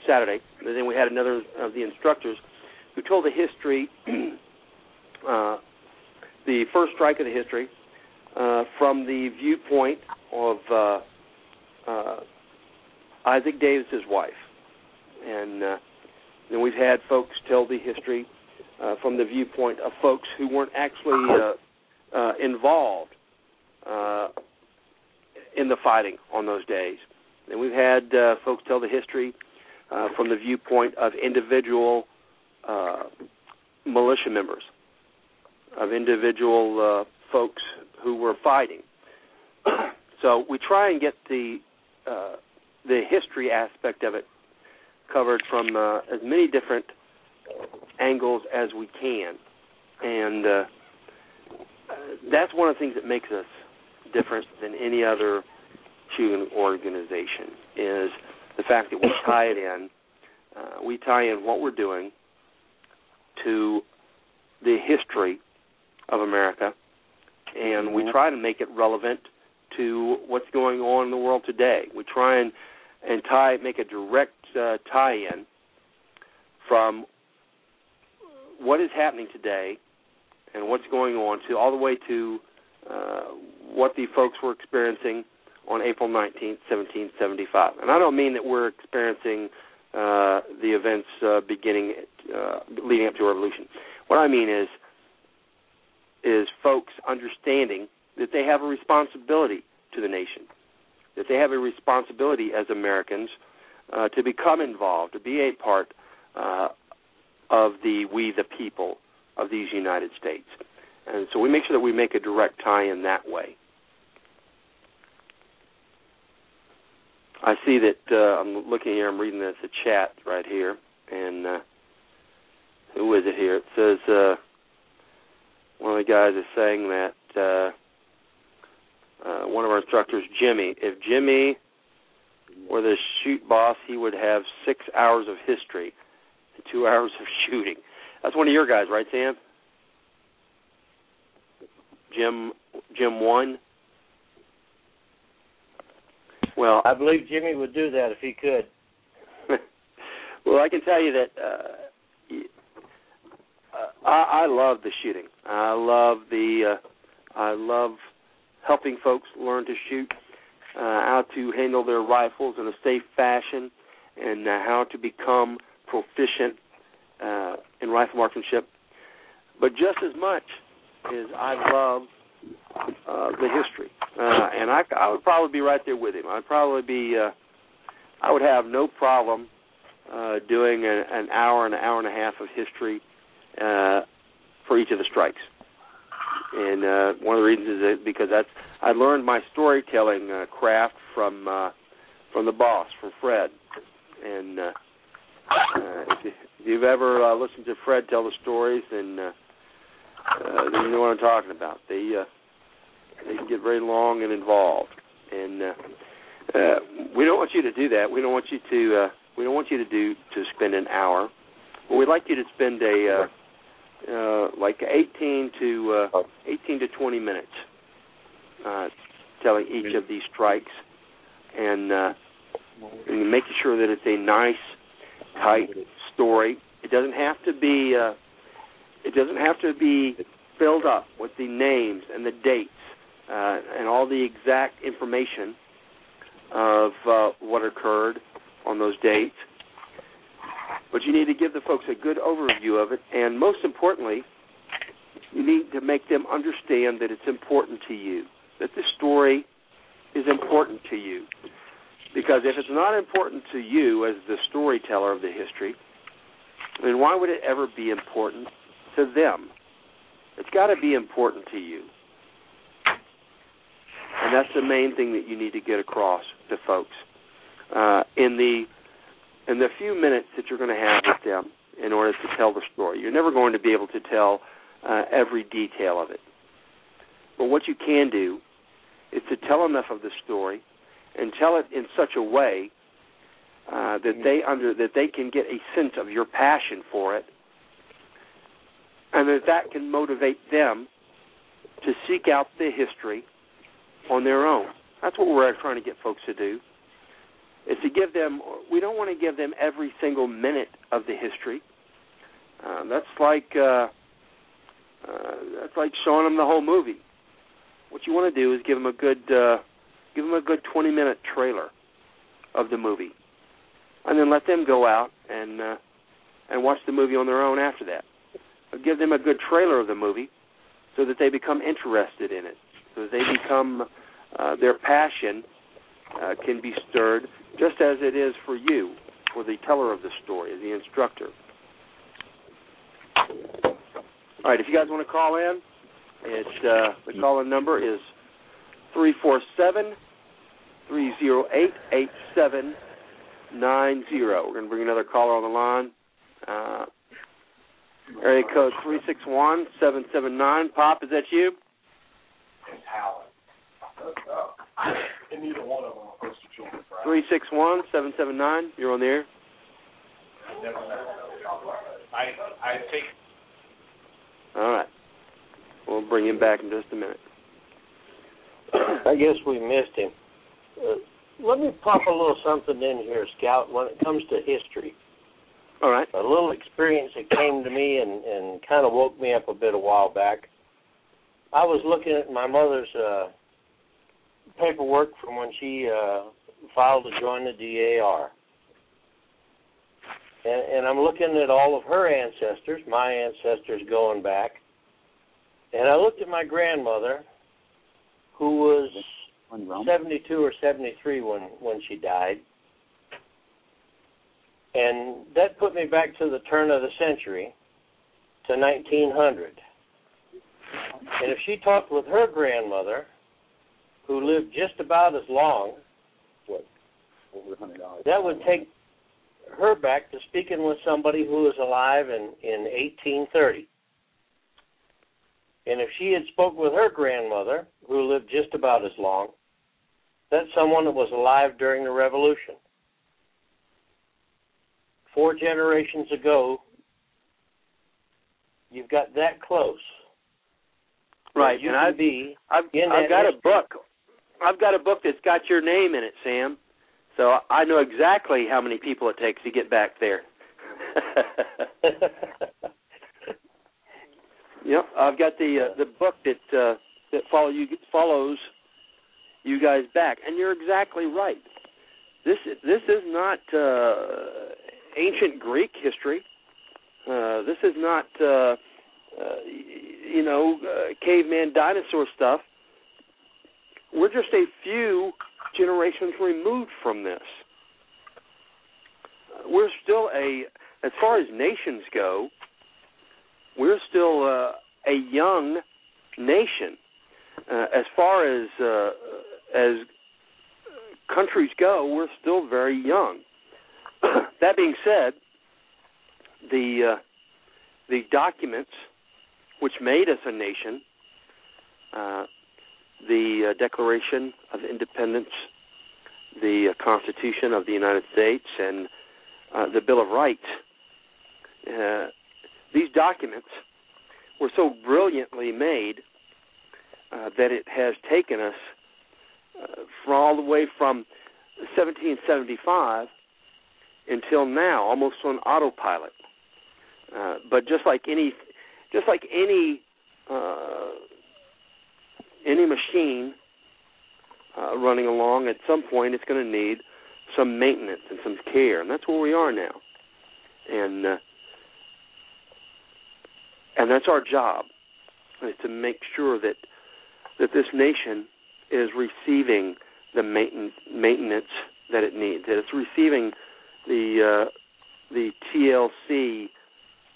Saturday, and then we had another of the instructors who told the history, uh, the first strike of the history, uh, from the viewpoint of uh, uh, Isaac Davis's wife, and uh, then we've had folks tell the history uh, from the viewpoint of folks who weren't actually uh, uh, involved uh, in the fighting on those days. And we've had uh, folks tell the history uh, from the viewpoint of individual uh, militia members, of individual uh, folks who were fighting. so we try and get the uh, the history aspect of it covered from uh, as many different angles as we can, and uh, that's one of the things that makes us different than any other shooting organization is the fact that we tie it in. Uh, we tie in what we're doing to the history of America, and we try to make it relevant to what's going on in the world today. We try and and tie make a direct uh, tie-in from what is happening today and what's going on to all the way to uh, what the folks were experiencing on April 19th, 1775. And I don't mean that we're experiencing uh, the events uh, beginning uh, leading up to a revolution. What I mean is is folks understanding that they have a responsibility to the nation, that they have a responsibility as Americans uh, to become involved, to be a part uh, of the we the people of these United States. And so we make sure that we make a direct tie in that way. I see that uh, I'm looking here. I'm reading this the chat right here, and uh, who is it here? It says uh, one of the guys is saying that uh, uh, one of our instructors, Jimmy, if Jimmy were the shoot boss, he would have six hours of history and two hours of shooting. That's one of your guys, right, Sam? Jim Jim one. Well, I believe Jimmy would do that if he could. well, I can tell you that uh, uh, I, I love the shooting. I love the uh, I love helping folks learn to shoot, uh, how to handle their rifles in a safe fashion, and uh, how to become proficient uh, in rifle marksmanship. But just as much as I love uh, the history, uh, and I, I would probably be right there with him. I'd probably be, uh, I would have no problem uh, doing a, an hour an hour and a half of history uh, for each of the strikes. And uh, one of the reasons is that because that's I learned my storytelling uh, craft from uh, from the boss, from Fred. And uh, uh, if, you, if you've ever uh, listened to Fred tell the stories, then uh, uh, then you know what I'm talking about. They uh, they can get very long and involved, and uh, uh, we don't want you to do that. We don't want you to uh, we don't want you to do to spend an hour. But we'd like you to spend a uh, uh, like 18 to uh, 18 to 20 minutes uh, telling each of these strikes, and, uh, and making sure that it's a nice, tight story. It doesn't have to be. Uh, it doesn't have to be filled up with the names and the dates uh, and all the exact information of uh, what occurred on those dates. But you need to give the folks a good overview of it, and most importantly, you need to make them understand that it's important to you, that the story is important to you. Because if it's not important to you as the storyteller of the history, then why would it ever be important to them? It's got to be important to you. And that's the main thing that you need to get across to folks. Uh, in the in the few minutes that you're going to have with them in order to tell the story, you're never going to be able to tell uh, every detail of it. But what you can do is to tell enough of the story and tell it in such a way uh, that they under that they can get a sense of your passion for it, and that that can motivate them to seek out the history on their own. That's what we're trying to get folks to do. Is to give them. We don't want to give them every single minute of the history. Um, that's like uh, uh, that's like showing them the whole movie. What you want to do is give them a good uh, give them a good 20 minute trailer of the movie, and then let them go out and uh, and watch the movie on their own after that. But give them a good trailer of the movie so that they become interested in it, so that they become uh, their passion uh, can be stirred, just as it is for you, for the teller of the story, the instructor. All right, if you guys want to call in, it's uh, the call-in number is three four seven three zero eight eight seven nine zero. We're going to bring another caller on the line. Uh, area code three six one seven seven nine. Pop, is that you? It's Howard. And neither one of them are close to children. Three six one seven seven nine. You're on the air. I I take All right. We'll bring him back in just a minute. I guess we missed him. Uh, let me pop a little something in here, Scout. When it comes to history, All right. a little experience that came to me and and kind of woke me up a bit a while back. I was looking at my mother's uh, paperwork from when she uh, filed to join the DAR. And, and I'm looking at all of her ancestors, my ancestors going back. And I looked at my grandmother, who was 72 or 73 when when she died. And that put me back to the turn of the century to 1900. And if she talked with her grandmother, who lived just about as long, what, Over a hundred dollars. that would take her back to speaking with somebody who was alive in in 1830. And if she had spoke with her grandmother, who lived just about as long, that's someone that was alive during the Revolution. Four generations ago, you've got that close. Right, You and can I've be I've, I've that got a book. I've got a book that's got your name in it, Sam. So I know exactly how many people it takes to get back there. yep, I've got the uh, the book that uh, that follow you follows you guys back, and you're exactly right. This is, this is not uh, ancient Greek history. Uh, this is not uh, uh, you know uh, caveman dinosaur stuff. We're just a few generations removed from this. We're still a, as far as nations go, we're still uh, a young nation. Uh, as far as uh, as countries go, we're still very young. that being said, the uh, the documents which made us a nation, uh, the uh, Declaration of Independence, the uh, Constitution of the United States, and uh, the Bill of Rights. Uh, these documents were so brilliantly made uh, that it has taken us uh, from all the way from 1775 until now, almost on autopilot. But just like any, just like any any machine uh, running along, at some point it's going to need some maintenance and some care, and that's where we are now. And uh, and that's our job is to make sure that that this nation is receiving the mainten- maintenance that it needs, that it's receiving the uh, the TLC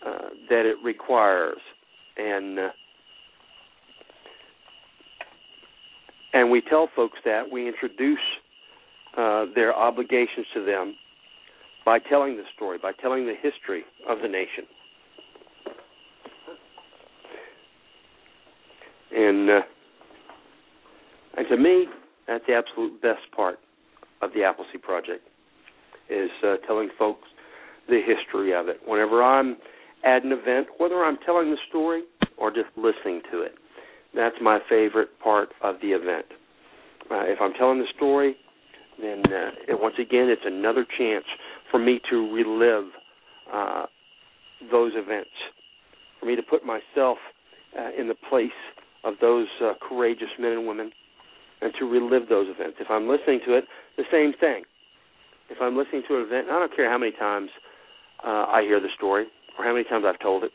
uh, that it requires, and uh, and we tell folks that we introduce uh, their obligations to them by telling the story, by telling the history of the nation. And uh, and to me, that's the absolute best part of the Appleseed Project is uh, telling folks the history of it. Whenever I'm at an event, whether I'm telling the story or just listening to it, That's my favorite part of the event. Uh, if I'm telling the story, then uh, once again, it's another chance for me to relive uh, those events, for me to put myself uh, in the place of those uh, courageous men and women, and to relive those events. If I'm listening to it, the same thing. If I'm listening to an event, I don't care how many times uh, I hear the story or how many times I've told it,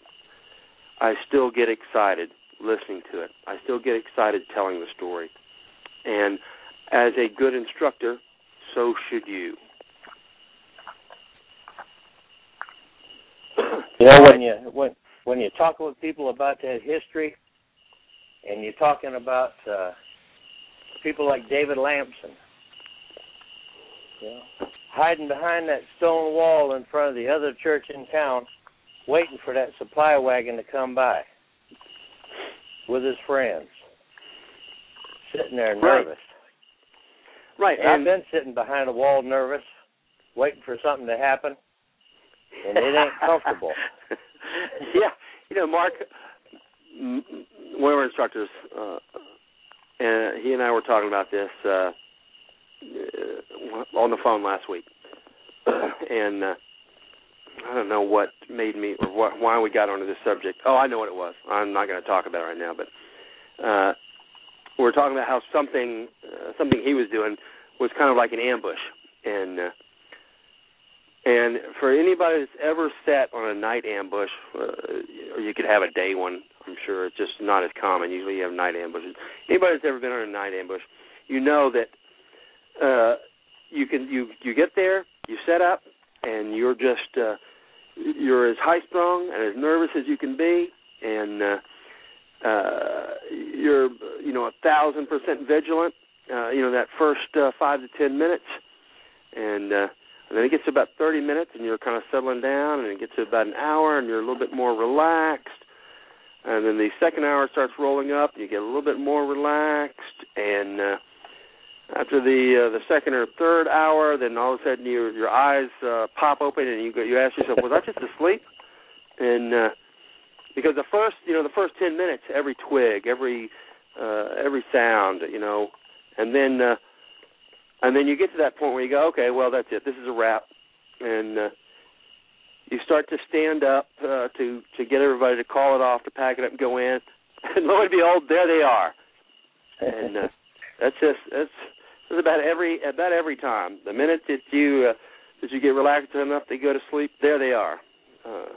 I still get excited listening to it. I still get excited telling the story. And as a good instructor, so should you. You know when you when when you're talking with people about that history, and you're talking about uh, people like David Lamson, you know, hiding behind that stone wall in front of the other church in town, waiting for that supply wagon to come by with his friends, sitting there nervous. Right, And I've been sitting behind a wall nervous, waiting for something to happen, and it ain't comfortable. yeah, you know, Mark, one of our instructors, uh, and he and I were talking about this uh, uh, on the phone last week, and uh, I don't know what made me or what, why we got onto this subject. Oh, I know what it was. I'm not going to talk about it right now, but uh, we were talking about how something uh, something he was doing was kind of like an ambush, and uh, and for anybody that's ever sat on a night ambush, uh, or you could have a day one, I'm sure it's just not as common. Usually you have night ambushes. Anybody that's ever been on a night ambush, you know that uh, you can you you get there, you set up, and you're just uh, you're as high strung and as nervous as you can be, and uh, uh, you're you know a thousand percent vigilant. Uh, you know that first uh, five to ten minutes, and uh, and then it gets to about 30 minutes, and you're kind of settling down, and it gets to about an hour, and you're a little bit more relaxed. And then the second hour starts rolling up, you get a little bit more relaxed. And uh, after the uh, the second or third hour, then all of a sudden your your eyes uh, pop open, and you go, you ask yourself, was I just asleep? And uh, because the first you know the first 10 minutes, every twig, every uh, every sound, you know, and then. Uh, and then you get to that point where you go, okay, well that's it. This is a wrap, and uh, you start to stand up uh, to to get everybody to call it off, to pack it up and go in, and lo and behold, there they are. And uh, that's just that's that's about every about every time. The minute that you uh, that you get relaxed enough to go to sleep, there they are. Uh,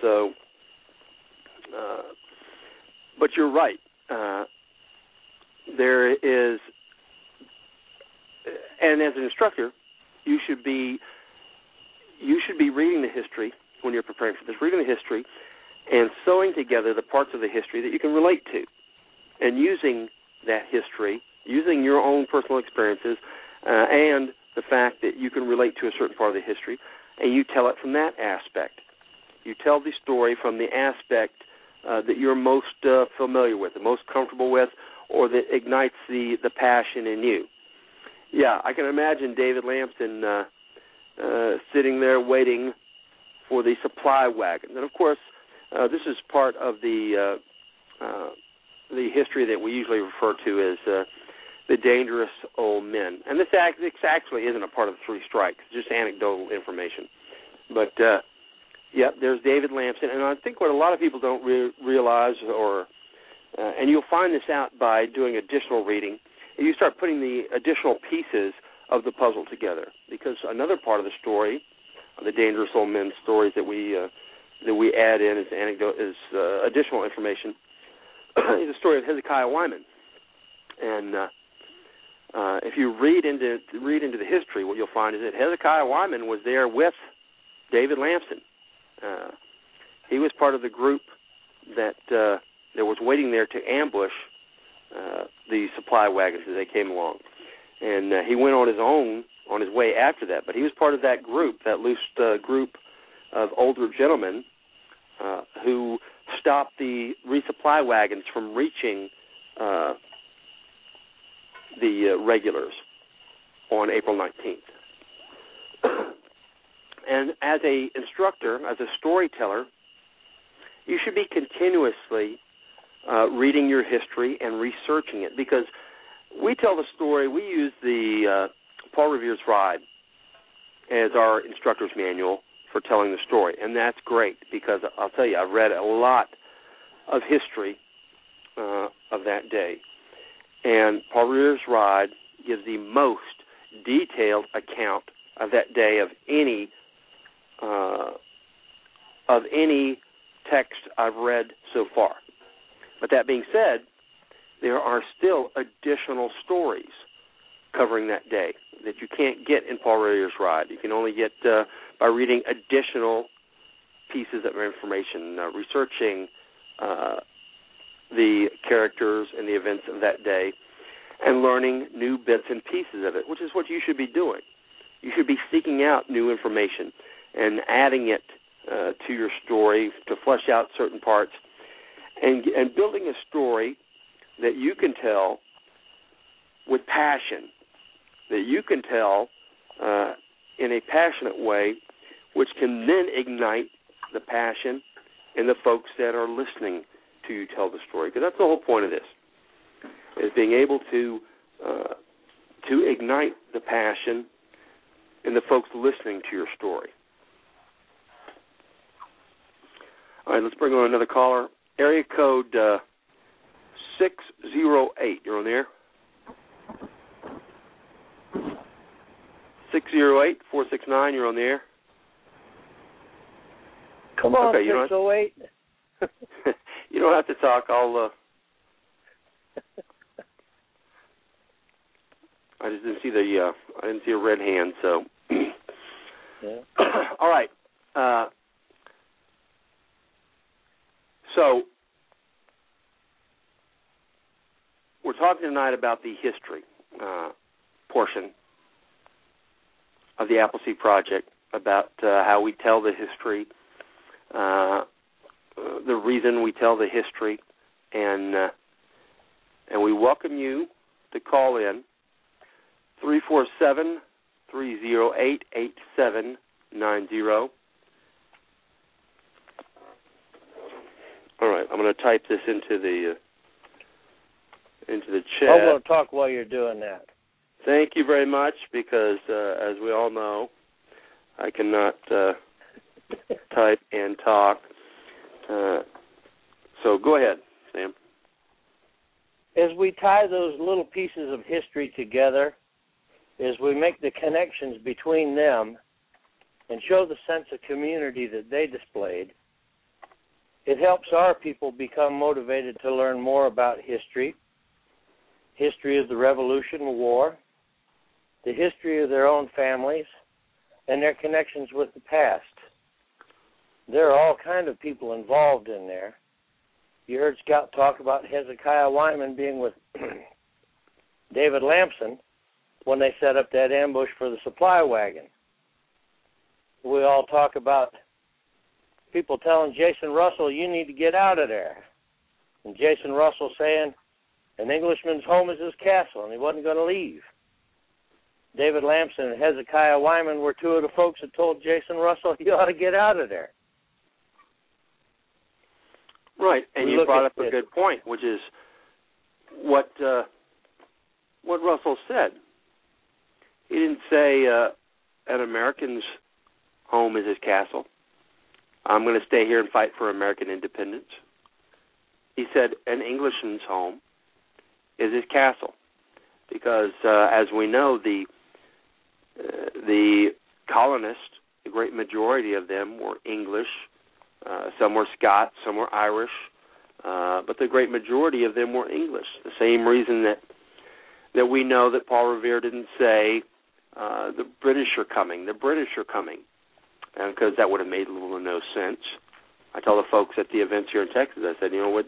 so, uh, but you're right. Uh, there is and as an instructor, you should be you should be reading the history when you're preparing for this, reading the history and sewing together the parts of the history that you can relate to, and using that history, using your own personal experiences, uh, and the fact that you can relate to a certain part of the history, and you tell it from that aspect. You tell the story from the aspect uh, that you're most uh, familiar with, the most comfortable with, or that ignites the the passion in you. Yeah, I can imagine David Lamson uh, uh, sitting there waiting for the supply wagon. And of course, uh, this is part of the uh, uh, the history that we usually refer to as uh, the dangerous old men. And this, act, this actually isn't a part of the three strikes; just anecdotal information. But uh, yeah, there's David Lamson, and I think what a lot of people don't re- realize, or uh, and you'll find this out by doing additional reading you start putting the additional pieces of the puzzle together. Because another part of the story, the dangerous old men stories that we uh, that we add in as anecdote is uh, additional information, is the story of Hezekiah Wyman. And uh, uh, if you read into read into the history, what you'll find is that Hezekiah Wyman was there with David Lamson. Uh, he was part of the group that uh, that was waiting there to ambush uh, the supply wagons as they came along. And uh, he went on his own on his way after that, but he was part of that group, that loose uh, group of older gentlemen uh, who stopped the resupply wagons from reaching uh, the uh, regulars on April 19th. and as a instructor, as a storyteller, you should be continuously uh, reading your history and researching it because we tell the story. We use the uh, Paul Revere's Ride as our instructor's manual for telling the story, and that's great because I'll tell you, I've read a lot of history uh, of that day, and Paul Revere's Ride gives the most detailed account of that day of any uh, of any text I've read so far. But that being said, there are still additional stories covering that day that you can't get in Paul Revere's Ride. You can only get uh, by reading additional pieces of information, uh, researching uh, the characters and the events of that day, and learning new bits and pieces of it, which is what you should be doing. You should be seeking out new information and adding it uh, to your story to flesh out certain parts, and and building a story that you can tell with passion, that you can tell uh, in a passionate way, which can then ignite the passion in the folks that are listening to you tell the story. Because that's the whole point of this: is being able to uh, to ignite the passion in the folks listening to your story. All right, let's bring on another caller. Area code uh, 608. You're on there. 608 469. You're on there. Come on, Okay, you know what? 608. you don't have to talk. I'll. Uh, I just didn't see the. Uh, I didn't see a red hand. So. Yeah. All right. Uh, so we're talking tonight about the history uh, portion of the Appleseed Project, about uh, how we tell the history, uh, the reason we tell the history, and uh, and we welcome you to call in three four seven three zero eight eight seven nine zero. All right, I'm going to type this into the uh, into the chat. I'm going to talk while you're doing that. Thank you very much, because uh, as we all know, I cannot uh, type and talk. Uh, so go ahead, Sam. As we tie those little pieces of history together, as we make the connections between them and show the sense of community that they displayed, it helps our people become motivated to learn more about history, history of the Revolution War, the history of their own families, and their connections with the past. There are all kind of people involved in there. You heard Scout talk about Hezekiah Wyman being with David Lamson when they set up that ambush for the supply wagon. We all talk about people telling Jason Russell, you need to get out of there. And Jason Russell saying, an Englishman's home is his castle, and he wasn't going to leave. David Lamson and Hezekiah Wyman were two of the folks that told Jason Russell he ought to get out of there. Right, and We you brought up a good point, which is what uh, what Russell said. He didn't say uh, an American's home is his castle. I'm going to stay here and fight for American independence. He said an Englishman's home is his castle, because uh, as we know, the uh, the colonists, the great majority of them were English. Uh, some were Scots, some were Irish, uh, but the great majority of them were English. The same reason that that we know that Paul Revere didn't say uh, the British are coming, the British are coming, because that would have made little or no sense. I tell the folks at the events here in Texas, I said, you know what,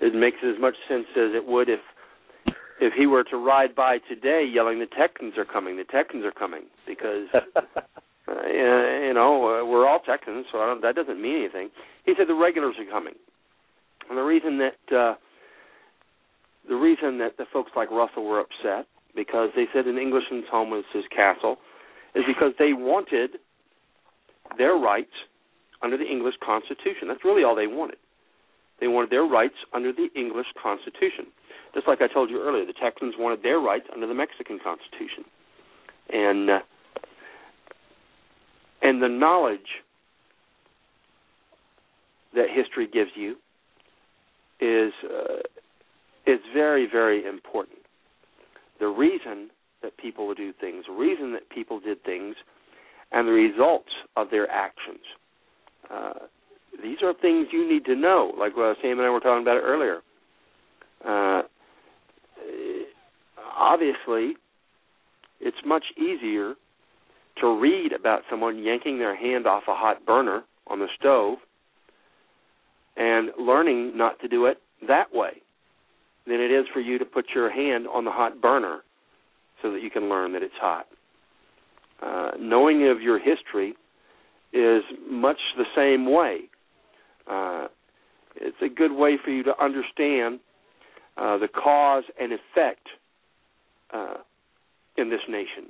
it makes as much sense as it would if if he were to ride by today yelling, "The Texans are coming! The Texans are coming!" Because uh, you know uh, we're all Texans, so that doesn't mean anything. He said the regulars are coming, and the reason that uh, the reason that the folks like Russell were upset because they said an Englishman's home was his castle is because they wanted their rights under the English Constitution. That's really all they wanted. They wanted their rights under the English Constitution. Just like I told you earlier, the Texans wanted their rights under the Mexican Constitution. And uh, and the knowledge that history gives you is uh, is very very important. The reason that people do things, the reason that people did things, and the results of their actions. Uh, these are things you need to know, like what Sam and I were talking about earlier. Uh, obviously, it's much easier to read about someone yanking their hand off a hot burner on the stove and learning not to do it that way than it is for you to put your hand on the hot burner so that you can learn that it's hot. Uh, knowing of your history is much the same way. Uh, it's a good way for you to understand uh, the cause and effect uh, in this nation.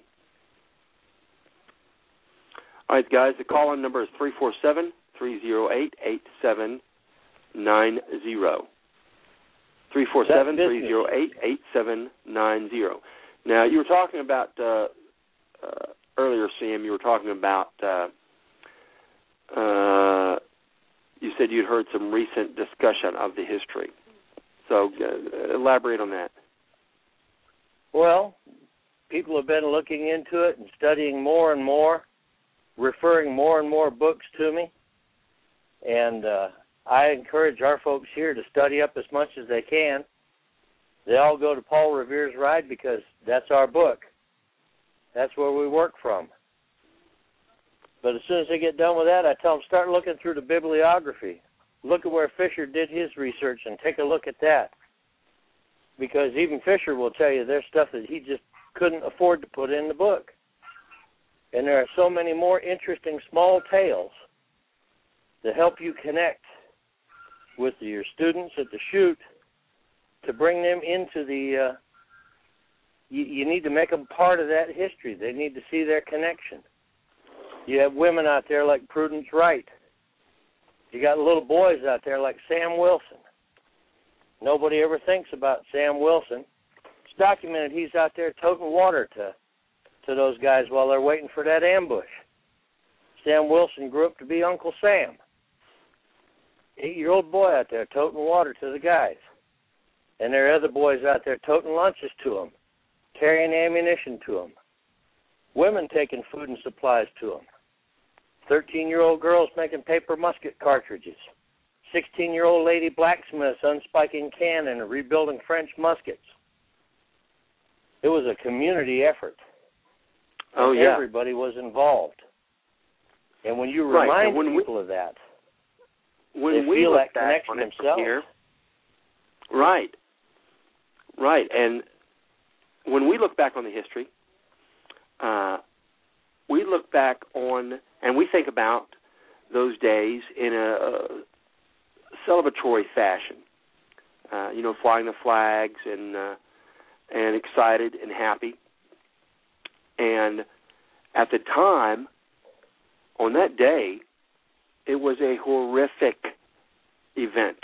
All right, guys, the call in number is 347 308 8790. 347 308 8790. Now, you were talking about uh, uh, earlier, Sam, you were talking about, uh, uh, you said you'd heard some recent discussion of the history. So, uh, elaborate on that. Well, people have been looking into it and studying more and more referring more and more books to me, and uh, I encourage our folks here to study up as much as they can. They all go to Paul Revere's Ride because that's our book. That's where we work from. But as soon as they get done with that, I tell them start looking through the bibliography. Look at where Fisher did his research and take a look at that. Because even Fisher will tell you there's stuff that he just couldn't afford to put in the book. And there are so many more interesting small tales that help you connect with your students at the shoot to bring them into the. Uh, you, you need to make them part of that history. They need to see their connection. You have women out there like Prudence Wright. You got little boys out there like Sam Wilson. Nobody ever thinks about Sam Wilson. It's documented he's out there toting water to to those guys while they're waiting for that ambush. Sam Wilson grew up to be Uncle Sam. Eight year old boy out there toting water to the guys. And there are other boys out there toting lunches to them, carrying ammunition to them, women taking food and supplies to them, 13 year old girls making paper musket cartridges, 16 year old lady blacksmiths unspiking cannon and rebuilding French muskets. It was a community effort. Oh yeah. Everybody was involved. And when you remind and when we- people of that, when we feel look that back connection themselves. here, right, right, and when we look back on the history, uh, we look back on and we think about those days in a, a celebratory fashion. Uh, you know, flying the flags and uh, and excited and happy. And at the time, on that day, it was a horrific event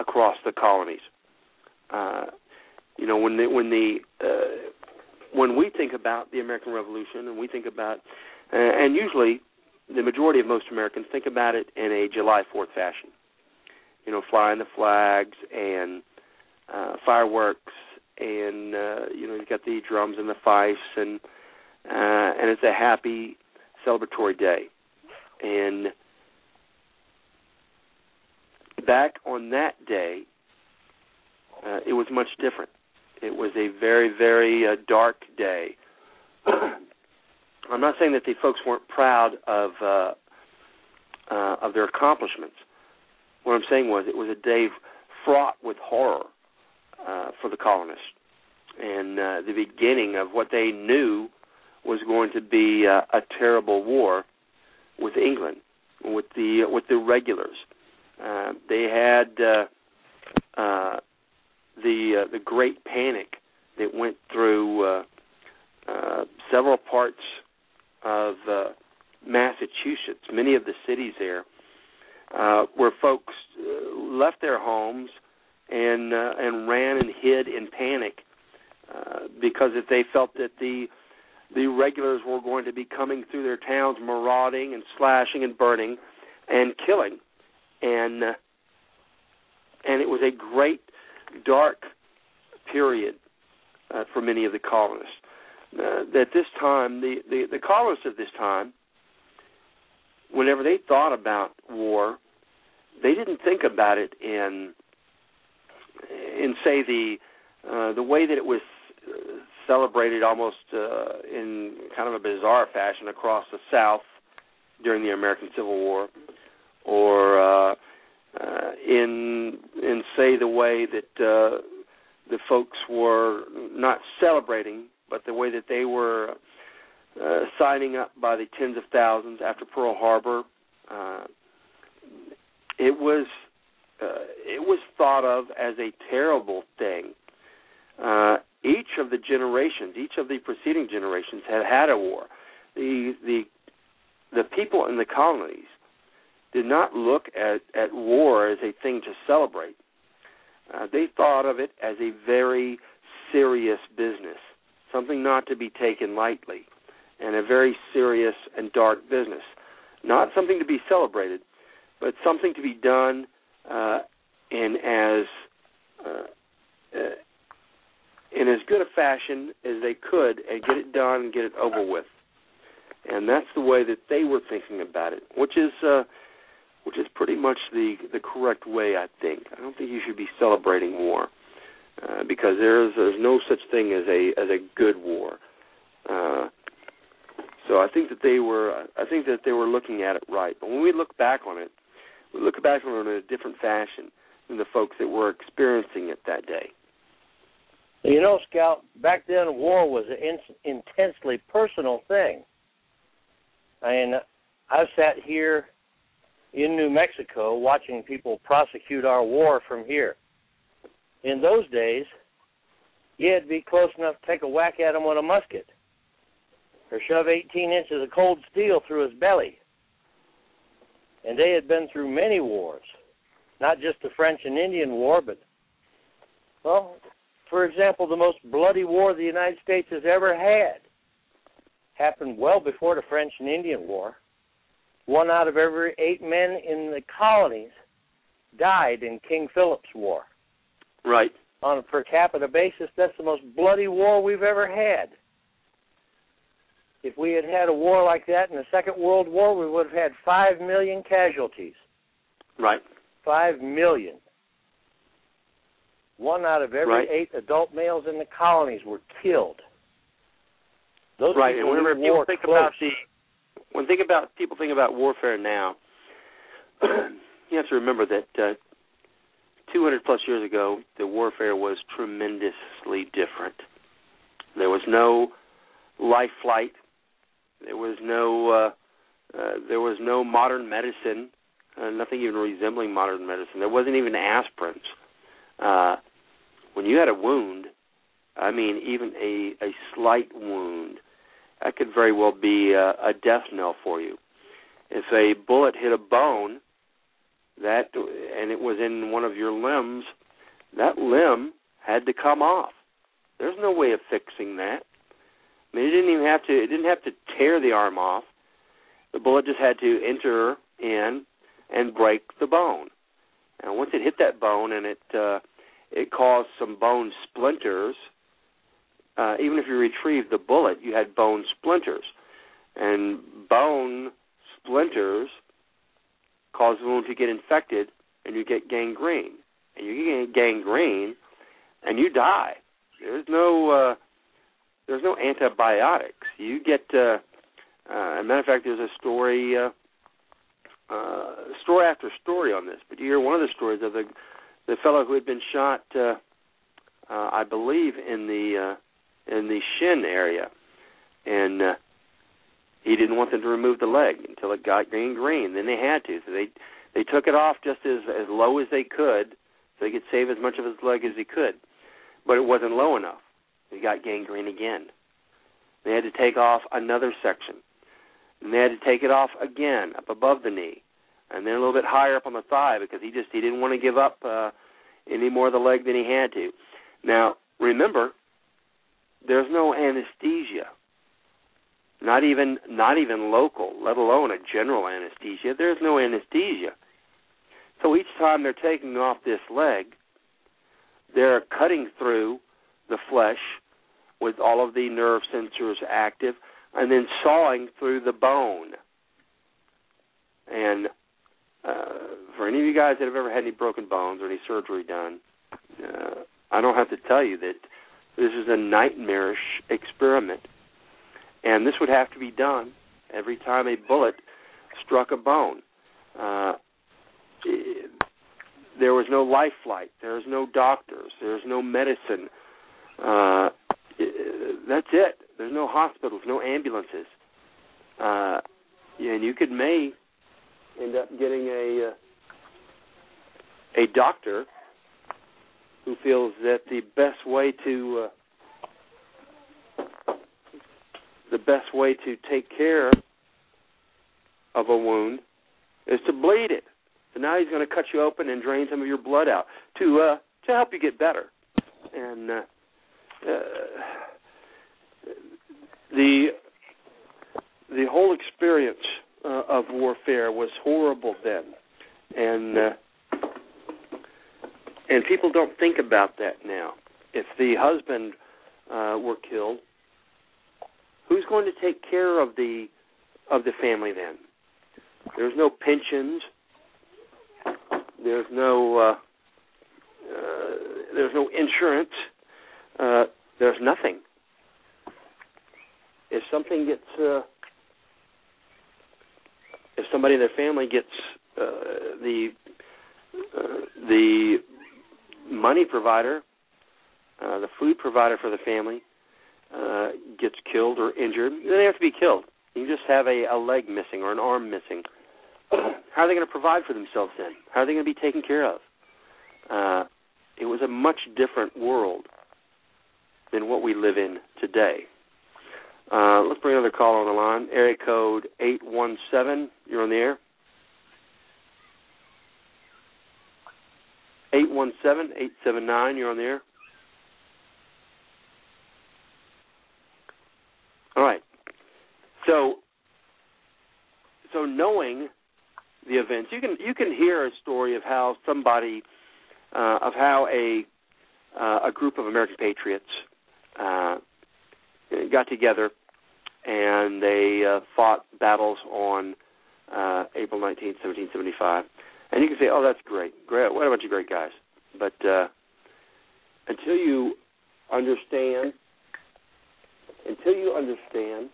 across the colonies. Uh, you know, when the when the uh, when we think about the American Revolution, and we think about, uh, and usually the majority of most Americans think about it in a July Fourth fashion. You know, flying the flags and uh, fireworks, and uh, you know, you've got the drums and the fifes, and uh, and it's a happy celebratory day. And back on that day, uh, it was much different. It was a very, very uh, dark day. I'm not saying that the folks weren't proud of uh, uh, of their accomplishments. What I'm saying was it was a day fraught with horror uh, for the colonists, and uh, the beginning of what they knew was going to be uh, a terrible war with England, with the with the regulars. Uh, they had uh, uh, the uh, the Great Panic that went through uh, uh, several parts of uh, Massachusetts, many of the cities there, uh, where folks uh, left their homes and uh, and ran and hid in panic uh, because if they felt that the the regulars were going to be coming through their towns, marauding and slashing and burning and killing, and uh, and it was a great dark period uh, for many of the colonists. Uh, at this time, the, the the colonists of this time, whenever they thought about war, they didn't think about it in in say the uh, the way that it was celebrated almost uh, in kind of a bizarre fashion across the South during the American Civil War, or uh, uh, in in say the way that uh, the folks were not celebrating, but the way that they were uh, signing up by the tens of thousands after Pearl Harbor. Uh, it was uh, it was thought of as a terrible thing. Uh, each of the generations, each of the preceding generations, had had a war. The the the people in the colonies did not look at at war as a thing to celebrate. Uh, they thought of it as a very serious business, something not to be taken lightly, and a very serious and dark business. Not something to be celebrated, but something to be done uh, in as uh, uh, in as good a fashion as they could and get it done and get it over with. And that's the way that they were thinking about it, which is uh, which is pretty much the the correct way, I think. I don't think you should be celebrating war uh, because there's there's no such thing as a as a good war. Uh, so I think that they were I think that they were looking at it right. But when we look back on it, we look back on it in a different fashion than the folks that were experiencing it that day. You know, Scout, back then war was an in- intensely personal thing. I mean, I've sat here in New Mexico watching people prosecute our war from here. In those days, had to be close enough to take a whack at him with a musket or shove 18 inches of cold steel through his belly. And they had been through many wars, not just the French and Indian War, but, well, for example, the most bloody war the United States has ever had happened well before the French and Indian War. One out of every eight men in the colonies died in King Philip's War. Right. On a per capita basis, that's the most bloody war we've ever had. If we had had a war like that in the Second World War, we would have had five million casualties. Right. Five million. One out of every right. eight adult males in the colonies were killed. Those right, people and whenever people think close. about the when think about people think about warfare now, you have to remember that uh, 200 plus years ago, the warfare was tremendously different. There was no life flight. There was no uh, uh, there was no modern medicine. Uh, nothing even resembling modern medicine. There wasn't even aspirins. Uh, when you had a wound, I mean, even a a slight wound, that could very well be a, a death knell for you. If a bullet hit a bone, that and it was in one of your limbs, that limb had to come off. There's no way of fixing that. I mean, it didn't even have to. It didn't have to tear the arm off. The bullet just had to enter in and break the bone. And once it hit that bone and it uh, it caused some bone splinters, uh, even if you retrieved the bullet, you had bone splinters, and bone splinters cause the wound to get infected, and you get gangrene, and you get gangrene, and you die. There's no uh, there's no antibiotics. You get uh, uh, as a matter of fact, there's a story, uh, uh, story after story on this. But you hear one of the stories of the the fellow who had been shot, uh, uh, I believe, in the uh, in the shin area, and uh, he didn't want them to remove the leg until it got gangrene. Then they had to, so they they took it off just as as low as they could, so they could save as much of his leg as he could. But it wasn't low enough. He got gangrene again. They had to take off another section. And they had to take it off again, up above the knee. And then a little bit higher up on the thigh because he just he didn't want to give up uh, any more of the leg than he had to. Now remember, there's no anesthesia, not even not even local, let alone a general anesthesia. There's no anesthesia. So each time they're taking off this leg, they're cutting through the flesh with all of the nerve sensors active and then sawing through the bone. And uh, for any of you guys that have ever had any broken bones or any surgery done, uh, I don't have to tell you that this is a nightmarish experiment. And this would have to be done every time a bullet struck a bone. Uh, there was no life flight. There's no doctors. There's no medicine. Uh, that's it. There's no hospitals, no ambulances. Uh, and you could may end up getting a uh, a doctor who feels that the best way to uh, the best way to take care of a wound is to bleed it. So now he's going to cut you open and drain some of your blood out to uh, to help you get better. And uh, uh, the the whole experience uh, of warfare was horrible then, and uh, and people don't think about that now. If the husband uh, were killed, who's going to take care of the of the family then? There's no pensions. There's no uh, uh, there's no insurance. Uh, there's nothing. If something gets uh, if somebody in their family gets uh, the uh, the money provider, uh, the food provider for the family, uh, gets killed or injured, then they have to be killed. You just have a, a leg missing or an arm missing. How are they going to provide for themselves then? How are they going to be taken care of? Uh, it was a much different world than what we live in today. Uh, let's bring another caller on the line. Area code 817. You're on the air. 817 879. You're on the air. All right. So, so knowing the events, you can you can hear a story of how somebody, uh, of how a uh, a group of American patriots uh, got together and they uh, fought battles on uh, April 19, 1775. And you can say, "Oh, that's great, great! What a bunch of great guys!" But uh, until you understand, until you understand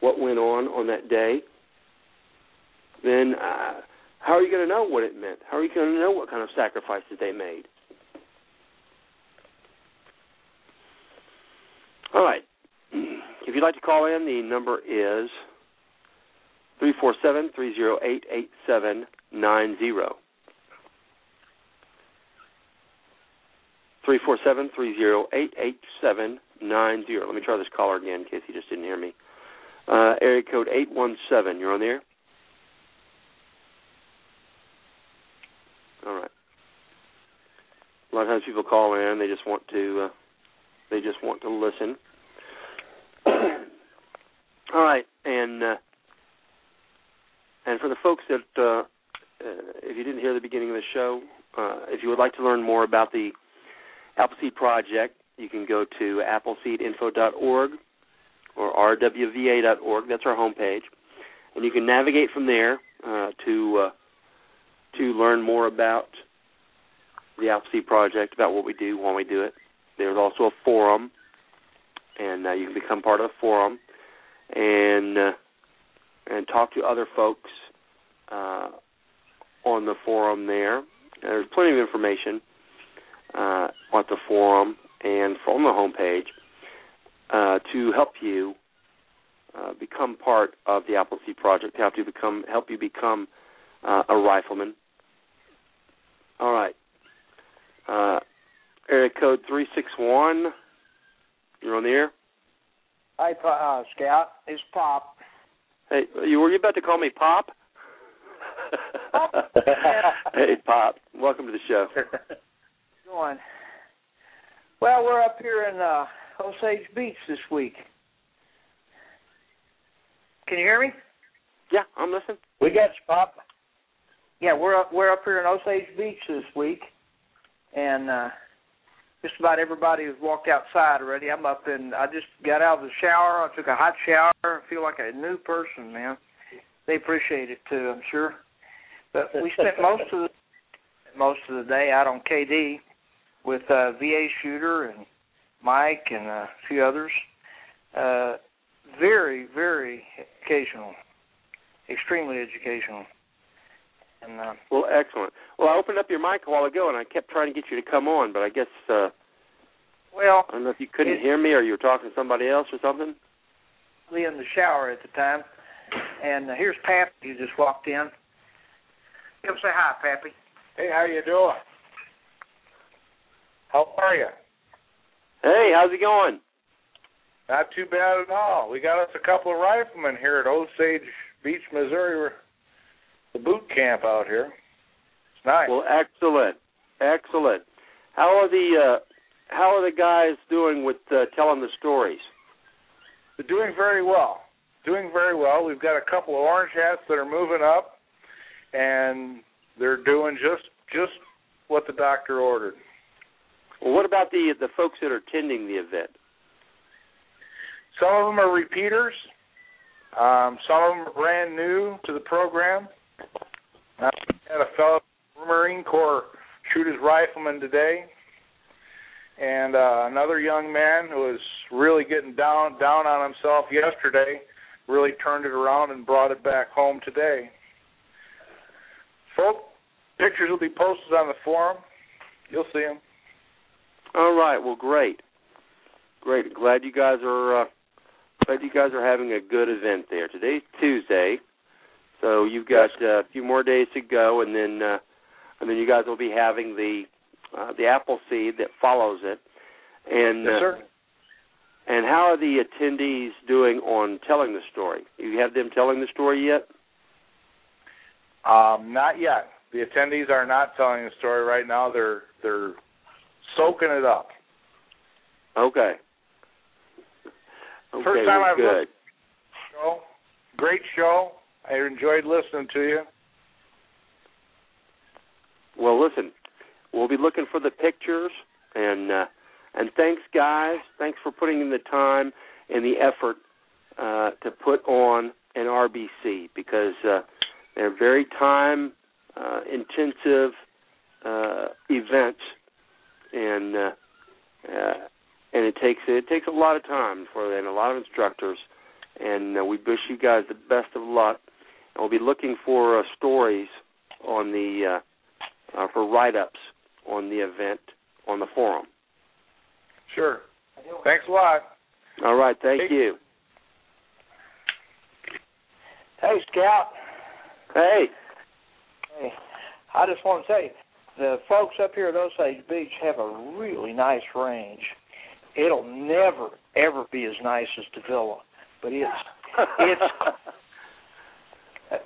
what went on on that day, then uh, how are you going to know what it meant? How are you going to know what kind of sacrifices they made? All right. If you'd like to call in, the number is three four seven three zero eight eight seven nine zero. Three four seven three zero eight eight seven nine zero. Let me try this caller again in case he just didn't hear me. Uh, area code eight one seven. You're on the air. All right. A lot of times people call in, they just want to, uh, they just want to listen. All right, and uh, and for the folks that, uh, uh, if you didn't hear the beginning of the show, uh, if you would like to learn more about the Appleseed Project, you can go to appleseedinfo.org or rwva.org. That's our homepage, and you can navigate from there uh, to to learn more about the Appleseed Project, about what we do, why we do it. There's also a forum, and uh, you can become part of the forum and uh, and talk to other folks uh, on the forum there. There's plenty of information uh, on the forum and from the homepage uh, to help you uh, become part of the Appleseed Project, to help you become help you become uh, a rifleman. All right. Uh, area code three six one. You're on the air. Hi, uh, Scout. It's Pop. Hey, you were you about to call me Pop? hey, Pop. Welcome to the show. Going. Well, we're up here in uh, Osage Beach this week. Can you hear me? Yeah, I'm listening. We got you, Pop. Yeah, we're up we're up here in Osage Beach this week, and uh, just about everybody has walked outside already. I'm up and I just got out of the shower. I took a hot shower. I feel like a new person, man. They appreciate it too, I'm sure. But we spent most of the most of the day out on KD with uh, VA shooter and Mike and a few others. Uh, very, very educational, extremely educational. And uh, Well, excellent. Well, I opened up your mic a while ago, and I kept trying to get you to come on, but I guess uh, well, I don't know if you couldn't It- hear me or you were talking to somebody else or something. in the shower at the time. And uh, here's Pappy who just walked in. Give him say hi, Pappy. Hey, how you doing? How are you? Hey, how's it going? Not too bad at all. We got us a couple of riflemen here at Osage Beach, Missouri. The boot camp out here. Nice. Well, excellent, excellent. How are the uh, how are the guys doing with uh, telling the stories? They're doing very well. Doing very well. We've got a couple of orange hats that are moving up, and they're doing just just what the doctor ordered. Well, what about the the folks that are attending the event? Some of them are repeaters. Um, some of them are brand new to the program. I had a fellow Marine Corps shoot his rifleman today, and uh, another young man who was really getting down down on himself yesterday really turned it around and brought it back home today. Folk, pictures will be posted on the forum. You'll see them. All right. Well, great, great. Glad you guys are uh, glad you guys are having a good event there. Today's Tuesday, so you've got uh, a few more days to go, and then uh, and then you guys will be having the uh, the apple seed that follows it. And Yes, uh, sir. and how are the attendees doing on telling the story? You have them telling the story yet? Um, not yet. The attendees are not telling the story right now. They're they're soaking it up. Okay. Okay, First time I've good. Show, great show. I enjoyed listening to you. Well, listen, we'll be looking for the pictures, and uh, and thanks, guys. Thanks for putting in the time and the effort uh, to put on an RBC because uh, they're very time uh, intensive uh, events, and uh, uh, and it takes it takes a lot of time for and a lot of instructors, and uh, we wish you guys the best of luck. And we'll be looking for uh, stories on the uh, uh, for write-ups on the event on the forum. Sure. Thanks a lot. All right, thank Hey. you. Hey, Scout. Hey, Hey, I just want to tell you, the folks up here at Osage Beach have a really nice range. It'll never, ever be as nice as Davilla, but it's, it's,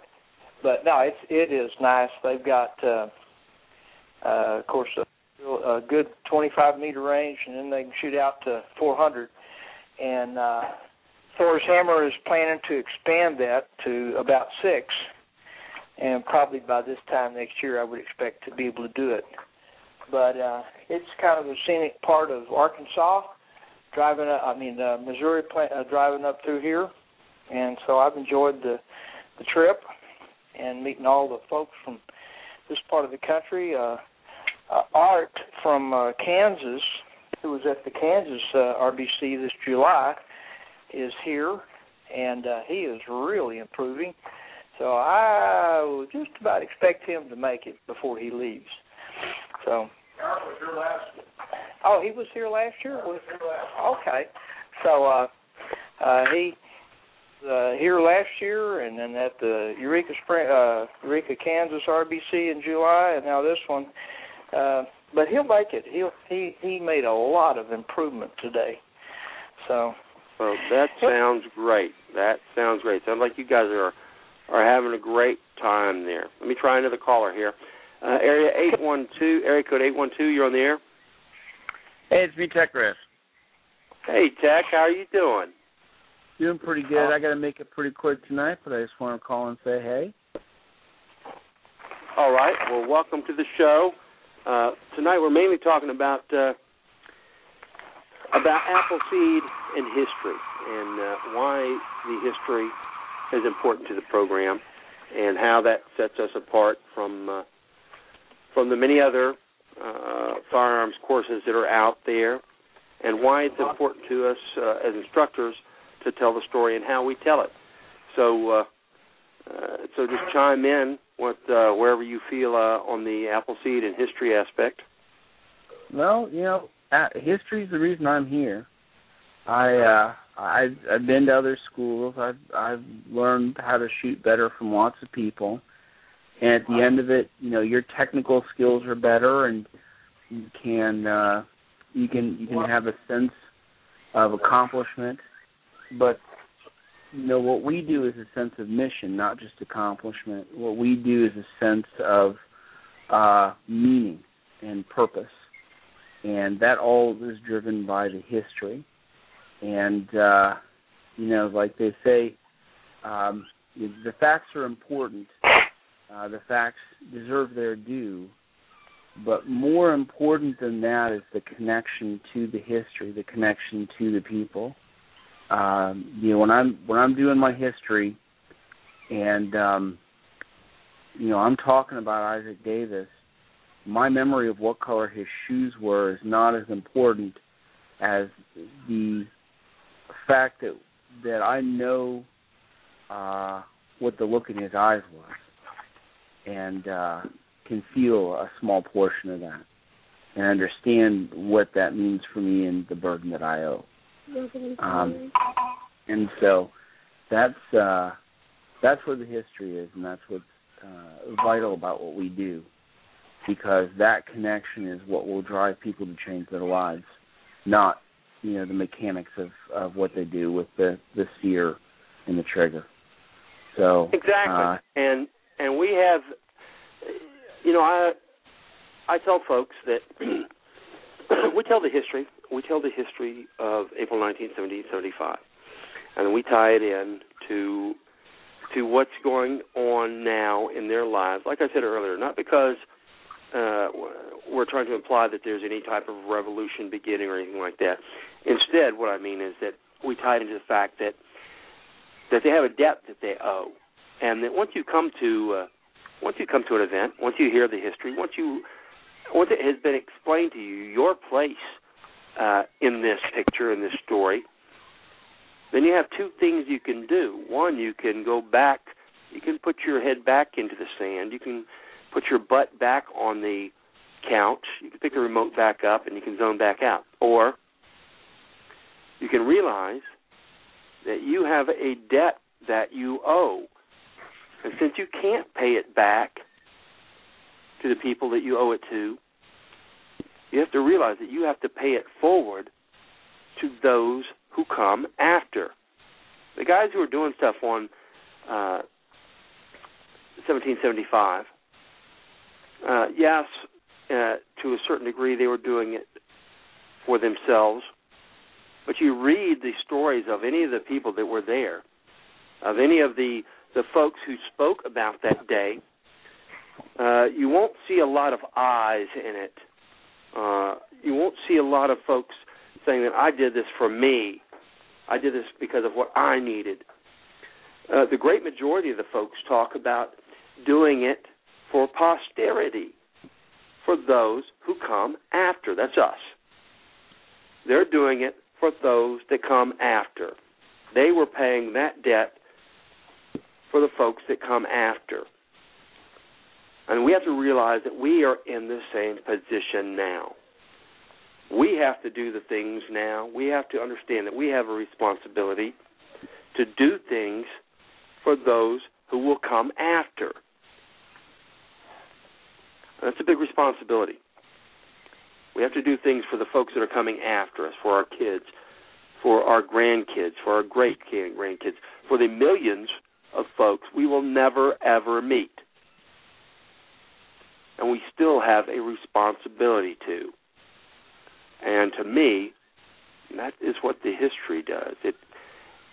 but no, it's it is nice. They've got, uh, uh, of course, a, a good 25 meter range, and then they can shoot out to 400. And uh, Thor's Hammer is planning to expand that to about six and probably by this time next year I would expect to be able to do it. But uh it's kind of a scenic part of Arkansas, driving up, I mean uh, Missouri pla- uh, driving up through here, and so I've enjoyed the the trip and meeting all the folks from this part of the country. Uh, uh Art from uh, Kansas, who was at the Kansas uh, RBC this July, is here, and uh, he is really improving. So I would just about expect him to make it before he leaves. So. Oh, he was here last year. Was okay. So uh, uh, he uh, here last year, and then at the Eureka Spring, uh, Eureka, Kansas RBC in July, and now this one. Uh, but he'll make it. He'll he he made a lot of improvement today. So Well, that sounds great. That sounds great. Sounds like you guys are are having a great time there. Let me try another caller here. Uh, area eight one two, area code eight one two. You're on the air. Hey, it's me, Tech Chris. Hey, Tech. How are you doing? Doing pretty good. I got to make it pretty quick tonight, but I just want to call and say hey. All right. Well, welcome to the show. Uh, tonight we're mainly talking about uh, about Appleseed and history and uh, why the history is important to the program and how that sets us apart from uh, from the many other uh, firearms courses that are out there and why it's important to us uh, as instructors to tell the story and how we tell it. So, uh, uh, so just chime in with uh, wherever you feel uh, on the Appleseed and history aspect. Well, you know, uh, history is the reason I'm here. I uh I've I've been to other schools. I've I've learned how to shoot better from lots of people. And at the end of it, you know, your technical skills are better and you can uh you can you can have a sense of accomplishment. But you know, what we do is a sense of mission, not just accomplishment. What we do is a sense of uh meaning and purpose and that all is driven by the history. And uh, you know, like they say, um, the facts are important. Uh, the facts deserve their due, but more important than that is the connection to the history, the connection to the people. Um, you know, when I'm when I'm doing my history, and um, you know, I'm talking about Isaac Davis my memory of what color his shoes were is not as important as the fact that that I know uh, what the look in his eyes was, and uh, can feel a small portion of that, and understand what that means for me and the burden that I owe. Um, and so that's uh, that's where the history is, and that's what's uh, vital about what we do because that connection is what will drive people to change their lives, not you know the mechanics of of what they do with the the sear and the trigger. So exactly, uh, and and we have, you know, I I tell folks that we tell the history. We tell the history of April 1970, 75, and we tie it in to to what's going on now in their lives. Like I said earlier, not because uh, we're trying to imply that there's any type of revolution beginning or anything like that. Instead, what I mean is that we tie it into the fact that that they have a debt that they owe, and that once you come to uh, once you come to an event, once you hear the history, once you once it has been explained to you your place uh, in this picture in this story, then you have two things you can do. One, you can go back, you can put your head back into the sand, you can put your butt back on the couch. You can pick the remote back up and you can zone back out. Or you can realize that you have a debt that you owe. And since you can't pay it back to the people that you owe it to, you have to realize that you have to pay it forward to those who come after. The guys who are doing stuff on uh, 1775 uh, yes, uh, to a certain degree, they were doing it for themselves. But you read the stories of any of the people that were there, of any of the the folks who spoke about that day. Uh, you won't see a lot of eyes in it. Uh, you won't see a lot of folks saying that I did this for me. I did this because of what I needed. Uh, the great majority of the folks talk about doing it for posterity, for those who come after. That's us. They're doing it for those that come after. They were paying that debt for the folks that come after. And we have to realize that we are in the same position now. We have to do the things now. We have to understand that we have a responsibility to do things for those who will come after. That's a big responsibility. We have to do things for the folks that are coming after us, for our kids, for our grandkids, for our great grandkids, for the millions of folks we will never ever meet. And we still have a responsibility to. And to me, that is what the history does. It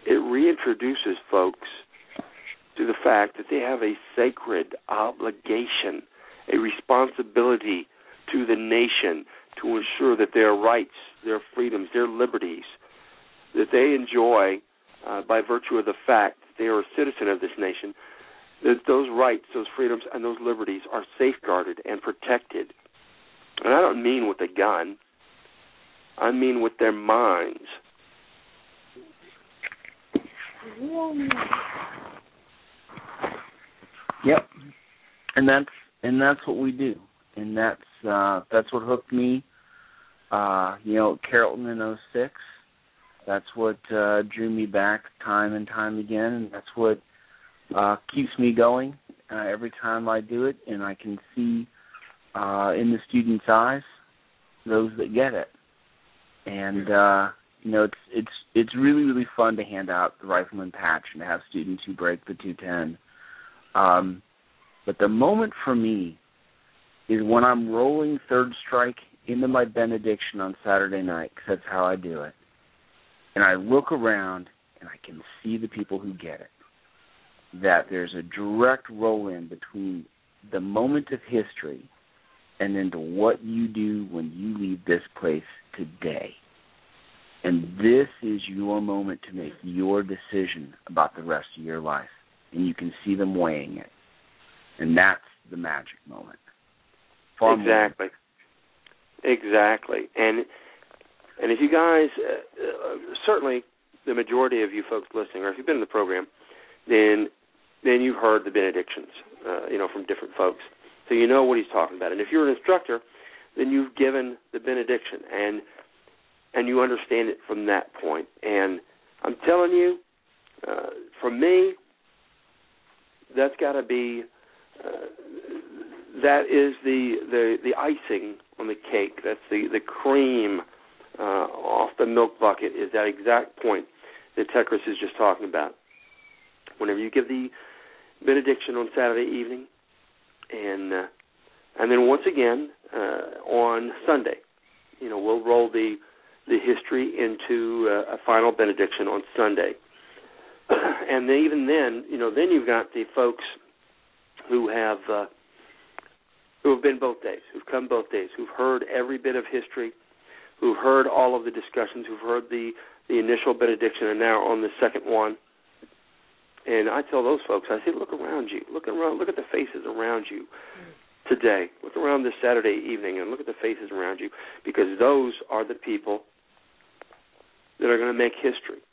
it reintroduces folks to the fact that they have a sacred obligation, a responsibility to the nation to ensure that their rights, their freedoms, their liberties, that they enjoy uh, by virtue of the fact that they are a citizen of this nation, that those rights, those freedoms, and those liberties are safeguarded and protected. And I don't mean with a gun. I mean with their minds. Yep. And that's and that's what we do. And that's uh that's what hooked me uh, you know, Carrollton in 06. That's what uh drew me back time and time again and that's what uh keeps me going uh, every time I do it and I can see uh in the students' eyes those that get it. And uh you know, it's it's it's really really fun to hand out the rifleman patch and to have students who break the 210. Um, but the moment for me is when I'm rolling third strike into my benediction on Saturday night, because that's how I do it. And I look around and I can see the people who get it. That there's a direct roll in between the moment of history and into what you do when you leave this place today. And this is your moment to make your decision about the rest of your life. And you can see them weighing it. And that's the magic moment. Far exactly. More. Exactly. And and if you guys, uh, uh, certainly the majority of you folks listening, or if you've been in the program, then then you've heard the benedictions, uh, you know, from different folks. So you know what he's talking about. And if you're an instructor, then you've given the benediction. And and you understand it from that point. And I'm telling you, uh, for me, that's got to be uh, that is the, the the icing on the cake. That's the the cream uh, off the milk bucket. Is that exact point that Tekris is just talking about? Whenever you give the benediction on Saturday evening, and uh, and then once again uh, on Sunday, you know, we'll roll the the history into uh, a final benediction on Sunday. and then, even then, you know, then you've got the folks who have uh, who have been both days, who've come both days, who've heard every bit of history, who've heard all of the discussions, who've heard the the initial benediction, and now on the second one. And I tell those folks, I say, look around you, look around, look at the faces around you today. Look around this Saturday evening, and look at the faces around you, because those are the people that are going to make history.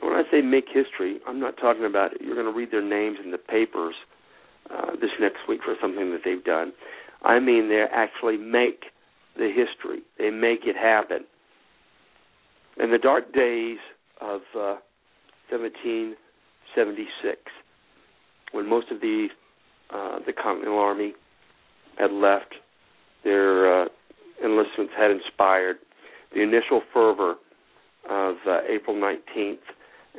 And when I say make history, I'm not talking about you're going to read their names in the papers uh, this next week for something that they've done. I mean, they actually make the history. They make it happen. In the dark days of uh, 1776, when most of the uh, the Continental Army had left, their uh, enlistments had inspired the initial fervor of uh, April 19th,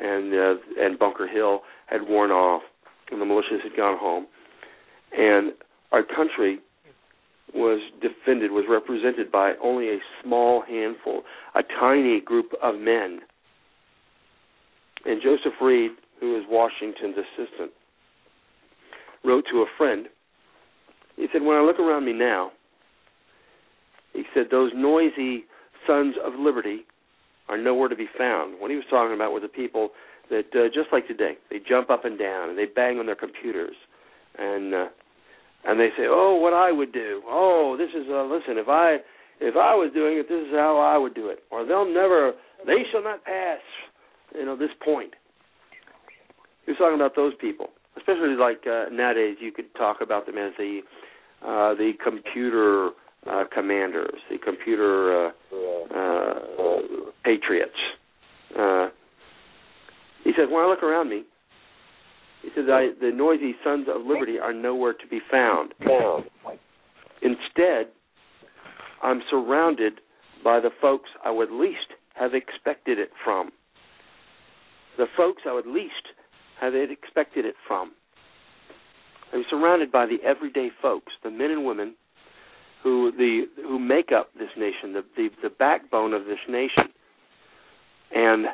and uh, and Bunker Hill had worn off, and the militias had gone home, and our country was defended, was represented by only a small handful, a tiny group of men. And Joseph Reed, who was Washington's assistant, wrote to a friend. He said, When I look around me now, he said, those noisy sons of liberty are nowhere to be found. What he was talking about were the people that, uh, just like today, they jump up and down and they bang on their computers, and uh, and they say, "Oh, what I would do. Oh, this is uh, listen. If I if I was doing it, this is how I would do it. Or they'll never. They shall not pass. You know this point." Was talking about those people, especially like uh, nowadays. You could talk about them as the uh, the computer uh, commanders, the computer uh, uh, patriots. Uh, he said, when I look around me, he says, I, the noisy sons of liberty are nowhere to be found. Instead, I'm surrounded by the folks I would least have expected it from. The folks I would least have they'd expected it from. I'm surrounded by the everyday folks, the men and women who the who make up this nation, the the, the backbone of this nation. And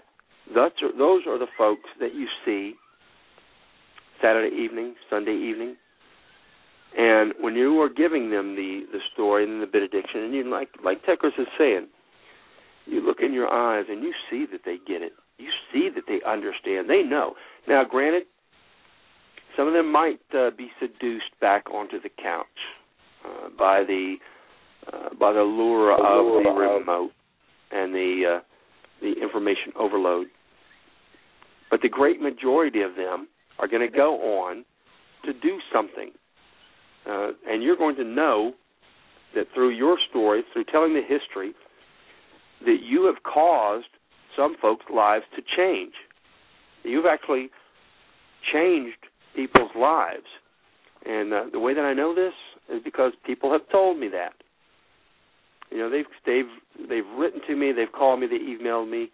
that's those are the folks that you see Saturday evening, Sunday evening, and when you are giving them the the story and the benediction, and you like like Tekris is saying, you look in your eyes and you see that they get it. You see that they understand. They know. Now, granted, some of them might uh, be seduced back onto the couch uh, by the uh, by the lure of the remote and the uh, the information overload. But the great majority of them are going to go on to do something, uh, and you're going to know that through your story, through telling the history, that you have caused some folks' lives to change. You've actually changed people's lives. And uh, the way that I know this is because people have told me that. You know, they've they've they've written to me, they've called me, they emailed me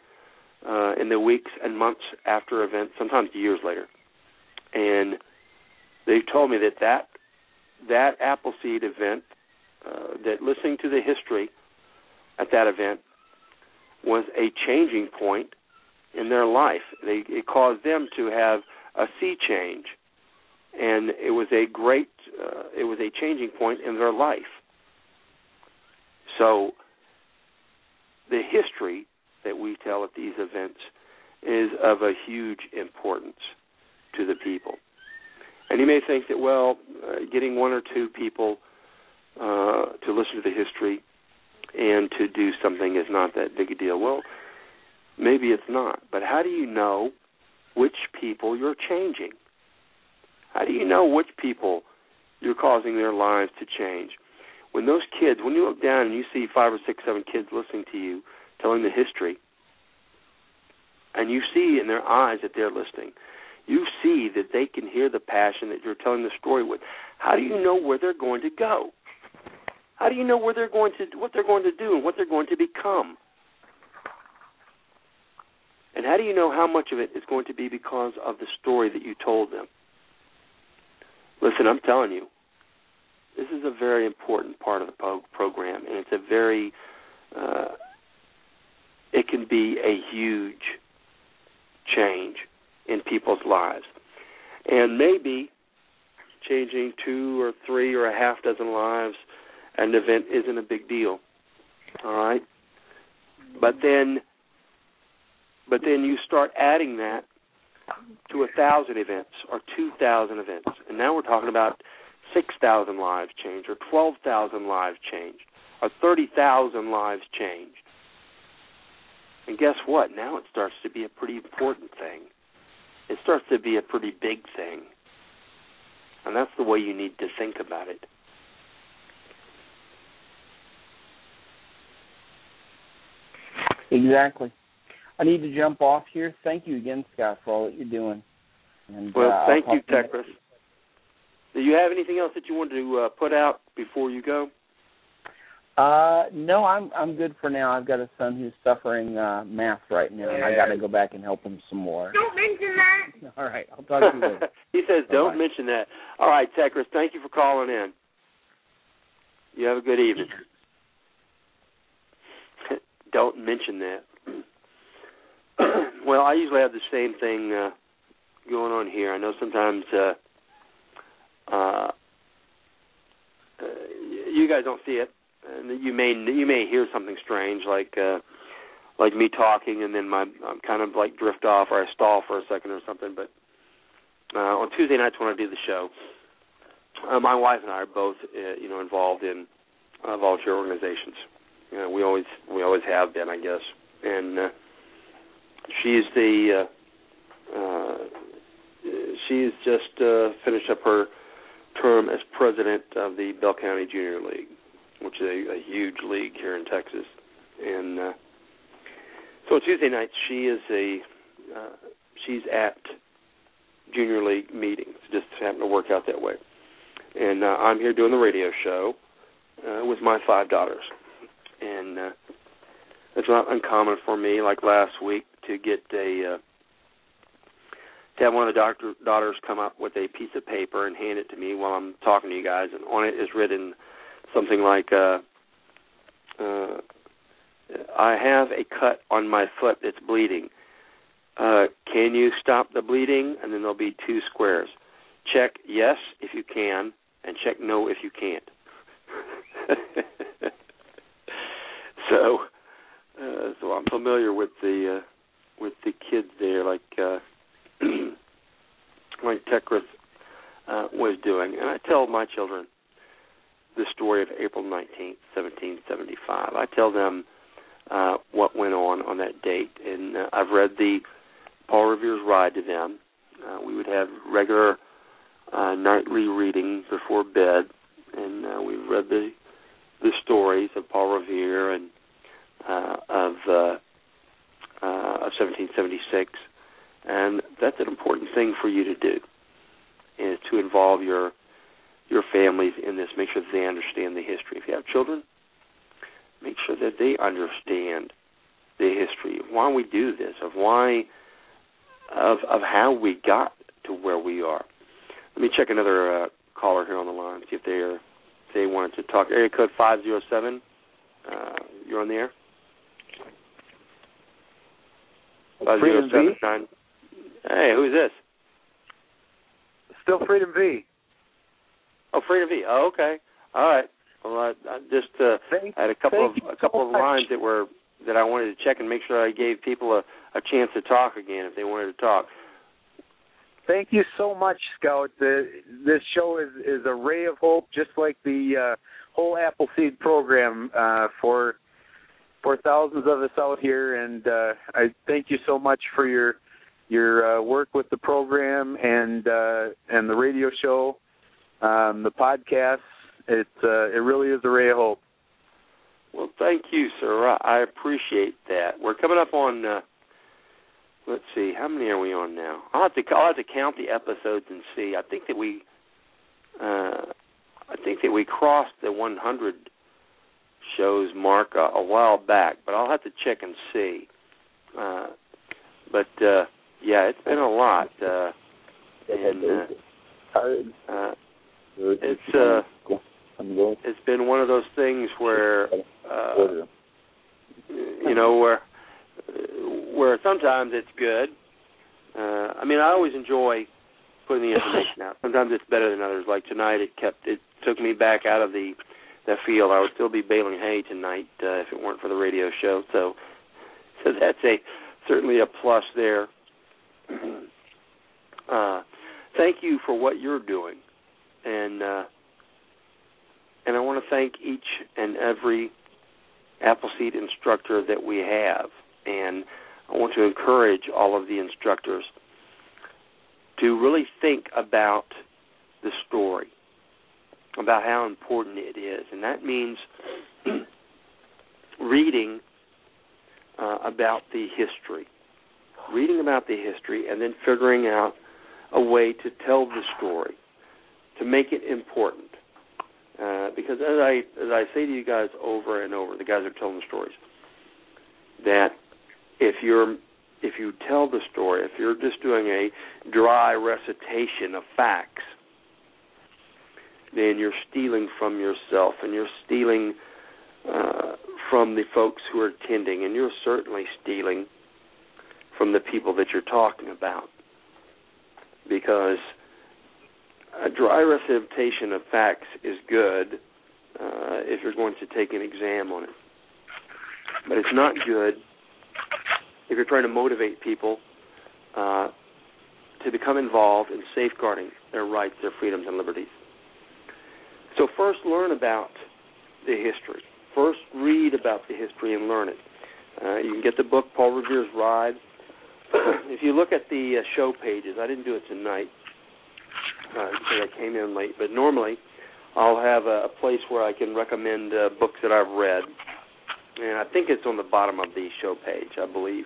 uh, in the weeks and months after events, sometimes years later, and they've told me that that that Appleseed event, uh, that listening to the history at that event was a changing point in their life. They, it caused them to have a sea change. And it was a great uh, it was a changing point in their life. So the history that we tell at these events is of a huge importance to the people. And you may think that well uh, getting one or two people uh, to listen to the history and to do something is not that big a deal well maybe it's not but how do you know which people you're changing how do you know which people you're causing their lives to change? When those kids, when you look down and you see five or six, seven kids listening to you, telling the history, and you see in their eyes that they're listening, you see that they can hear the passion that you're telling the story with. How do you know where they're going to go? How do you know where they're going to what they're going to do and what they're going to become? And how do you know how much of it is going to be because of the story that you told them? Listen, I'm telling you, this is a very important part of the program, and it's a very, uh, it can be a huge change in people's lives. And maybe changing two or three or a half dozen lives an event isn't a big deal. All right? But then but then you start adding that to a thousand events or two thousand events, and now we're talking about six thousand lives changed, or twelve thousand lives changed, or thirty thousand lives changed. And guess what? Now it starts to be a pretty important thing. It starts to be a pretty big thing. And that's the way you need to think about it. Exactly. I need to jump off here. Thank you again, Scott, for all that you're doing. And, well, uh, thank you, Tekris. Do you have anything else that you wanted to uh, put out before you go? Uh, no, I'm I'm good for now. I've got a son who's suffering uh math right now, and I got to go back and help him some more. Don't mention that. All right, I'll talk to you later. he says, "Don't Bye-bye. mention that." All right, Tekris, thank you for calling in. You have a good evening. Don't mention that. well, I usually have the same thing uh, going on here. I know sometimes uh, uh, uh, you guys don't see it, and you may you may hear something strange, like uh, like me talking, and then my I'm kind of like drift off or I stall for a second or something. But uh, on Tuesday nights when I do the show, uh, my wife and I are both uh, you know involved in uh, volunteer organizations. You know, we always we always have been, I guess, and. Uh, she's the uh, uh, she's just uh, finished up her term as president of the Bell County Junior League, which is a, a huge league here in Texas. And uh, so Tuesday nights she is a uh, she's at junior league meetings. Just happened to work out that way. And uh, I'm here doing the radio show uh, with my five daughters, and uh, it's not uncommon for me, like last week, to get a uh, to have one of the doctor daughters come up with a piece of paper and hand it to me while I'm talking to you guys, and on it is written something like, uh, uh, "I have a cut on my foot that's bleeding. Uh, can you stop the bleeding?" And then there'll be two squares. Check yes if you can, and check no if you can't. so, uh, so I'm familiar with the uh, with the kids there, like uh, like Tekris uh, was doing, and I tell my children the story of April 19th, 1775. I tell them uh, what went on on that date, and uh, I've read the Paul Revere's Ride to them. Uh, we would have regular uh, nightly reading before bed, and uh, we read the the stories of Paul Revere and of uh, uh, of 1776, and that's an important thing for you to do, is to involve your your families in this. Make sure that they understand the history. If you have children, make sure that they understand the history of why we do this, of why, of of how we got to where we are. Let me check another uh, caller here on the line. See if they are they wanted to talk. Area code five zero seven. Uh, you're on the air. Seven nine. Hey, who's this? Still Freedom V. Oh, Freedom V. Oh, okay. All right. Well, I, I just uh, I had a couple of thank a couple so of lines that were that I wanted to check and make sure I gave people a, a chance to talk again if they wanted to talk. Thank you so much, Scout. The, this show is is a ray of hope, just like the uh, whole Appleseed program uh, for for thousands of us out here. And uh, I thank you so much for your your uh, work with the program and uh, and the radio show, um, the podcast. It uh, it really is a ray of hope. Well, thank you, sir. I, appreciate that. We're coming up on. Uh, let's see, how many are we on now? I'll have to I'll have to count the episodes and see. I think that we. Uh, I think that we crossed the 100 shows mark a, a while back, but I'll have to check and see. Uh, but uh, yeah, it's been a lot, uh, and uh, uh, it's uh, it's been one of those things where uh, you know where where sometimes it's good. Uh, I mean, I always enjoy putting the information out. Sometimes it's better than others. Like tonight, it kept it took me back out of the the field. I would still be baling hay tonight uh, if it weren't for the radio show. So, so that's a certainly a plus there. uh, thank you for what you're doing, and uh, and I want to thank each and every Appleseed instructor that we have, and I want to encourage all of the instructors to really think about the story, about how important it is, and that means reading uh, about the history, reading about the history, and then figuring out a way to tell the story, to make it important. Uh, because as I as I say to you guys over and over, the guys are telling the stories, that if you're if you tell the story, if you're just doing a dry recitation of facts, then you're stealing from yourself and you're stealing uh, from the folks who are attending, and you're certainly stealing from the people that you're talking about. Because a dry recitation of facts is good uh, if you're going to take an exam on it. But it's not good if you're trying to motivate people uh, to become involved in safeguarding their rights, their freedoms, and liberties. So, first, learn about the history. First, read about the history and learn it. Uh, you can get the book, Paul Revere's Ride. if you look at the uh, show pages, I didn't do it tonight uh, because I came in late, but normally I'll have a, a place where I can recommend uh, books that I've read. And I think it's on the bottom of the show page, I believe.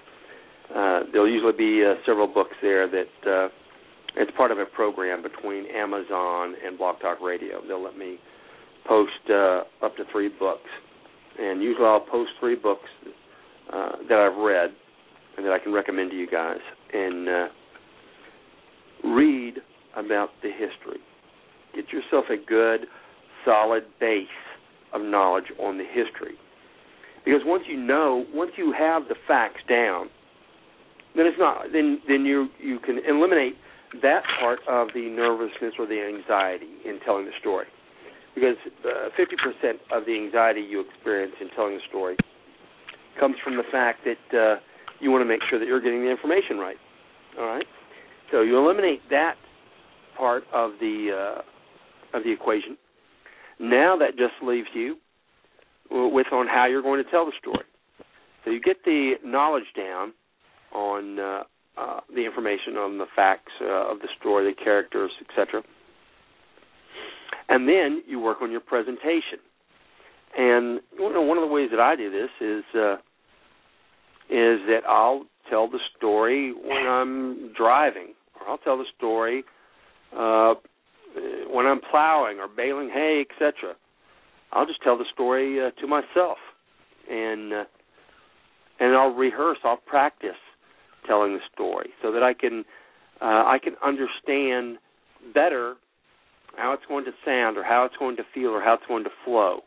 Uh, there'll usually be uh, several books there that uh, it's part of a program between Amazon and Blog Talk Radio. They'll let me post uh, up to three books, and usually I'll post three books uh, that I've read and that I can recommend to you guys, and uh, read about the history. Get yourself a good, solid base of knowledge on the history, because once you know, once you have the facts down, then it's not. Then then you you can eliminate that part of the nervousness or the anxiety in telling the story, because uh, fifty uh, percent of the anxiety you experience in telling the story comes from the fact that uh, you want to make sure that you're getting the information right. All right, so you eliminate that part of the uh, of the equation. Now that just leaves you with on how you're going to tell the story. So you get the knowledge down on uh, uh, the information on the facts uh, of the story, the characters, etc. And then you work on your presentation. And you know, one of the ways that I do this is uh, is that I'll tell the story when I'm driving, or I'll tell the story uh, when I'm plowing or baling hay, etc. I'll just tell the story uh, to myself, and uh, and I'll rehearse, I'll practice telling the story so that I can uh, I can understand better how it's going to sound or how it's going to feel or how it's going to flow.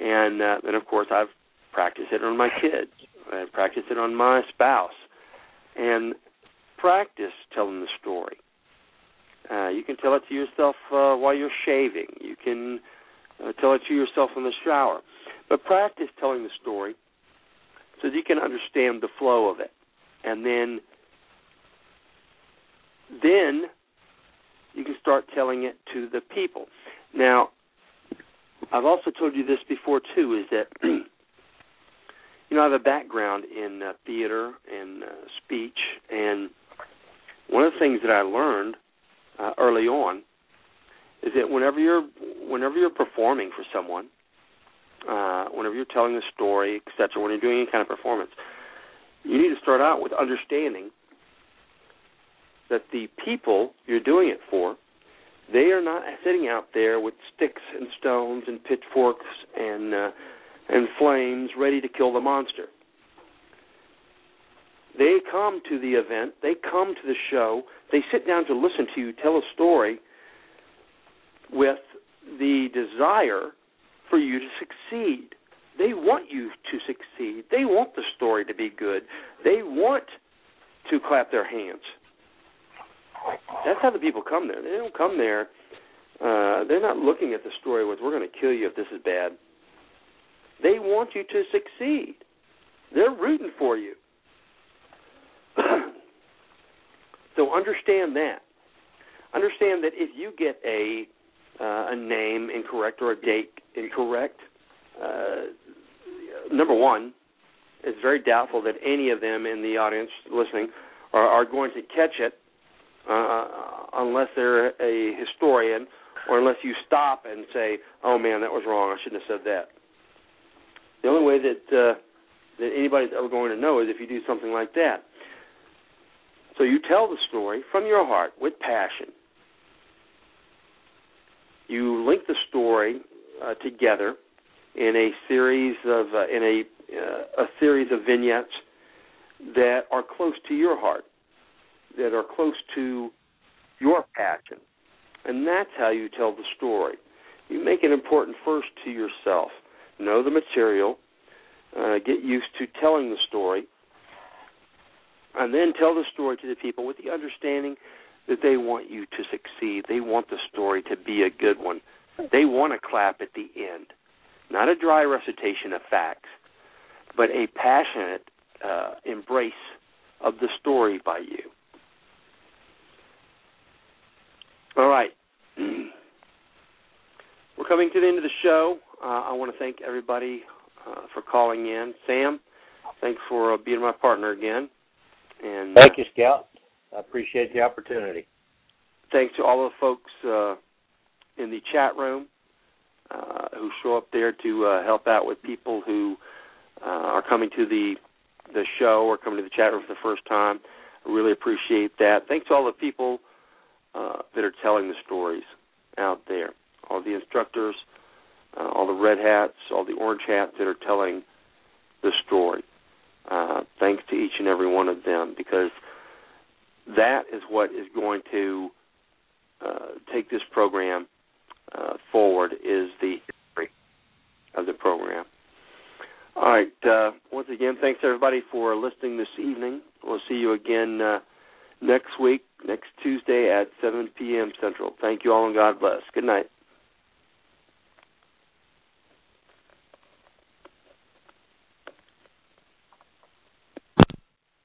And uh, then, of course, I've practiced it on my kids. I've practiced it on my spouse. And practice telling the story. Uh, you can tell it to yourself uh, while you're shaving. You can uh, tell it to yourself in the shower. But practice telling the story so that you can understand the flow of it and then then you can start telling it to the people. Now, I've also told you this before too, is that you know I have a background in uh, theater and uh, speech, and one of the things that I learned uh, early on is that whenever you're whenever you're performing for someone, uh, whenever you're telling a story, etc., when you're doing any kind of performance, you need to start out with understanding that the people you're doing it for, they are not sitting out there with sticks and stones and pitchforks and uh, and flames ready to kill the monster. They come to the event, they come to the show, they sit down to listen to you tell a story with the desire for you to succeed. They want you to succeed. They want the story to be good. They want to clap their hands. That's how the people come there. They don't come there. Uh, they're not looking at the story with "We're going to kill you if this is bad." They want you to succeed. They're rooting for you. so understand that. Understand that if you get a uh, a name incorrect or a date incorrect, uh, number one, it's very doubtful that any of them in the audience listening are, are going to catch it uh, unless they're a historian or unless you stop and say, "Oh man, that was wrong. I shouldn't have said that." The only way that uh, that anybody's ever going to know is if you do something like that. So you tell the story from your heart with passion. You link the story uh, together in a series of uh, in a uh, a series of vignettes that are close to your heart, that are close to your passion, and that's how you tell the story. You make it important first to yourself. Know the material, uh, get used to telling the story, and then tell the story to the people with the understanding that they want you to succeed. They want the story to be a good one. They want to clap at the end not a dry recitation of facts, but a passionate uh, embrace of the story by you. All right. We're coming to the end of the show. Uh, I want to thank everybody uh, for calling in. Sam, thanks for uh, being my partner again. And thank you, Scout. I appreciate the opportunity. Thanks to all the folks uh, in the chat room uh, who show up there to uh, help out with people who uh, are coming to the the show or coming to the chat room for the first time. I really appreciate that. Thanks to all the people uh, that are telling the stories out there, all the instructors, uh, all the red hats, all the orange hats that are telling the story. Uh, thanks to each and every one of them because that is what is going to uh, take this program uh, forward is the history of the program. All right. Uh, once again, thanks everybody for listening this evening. We'll see you again uh, next week, next Tuesday at 7 p.m. Central. Thank you all and God bless. Good night.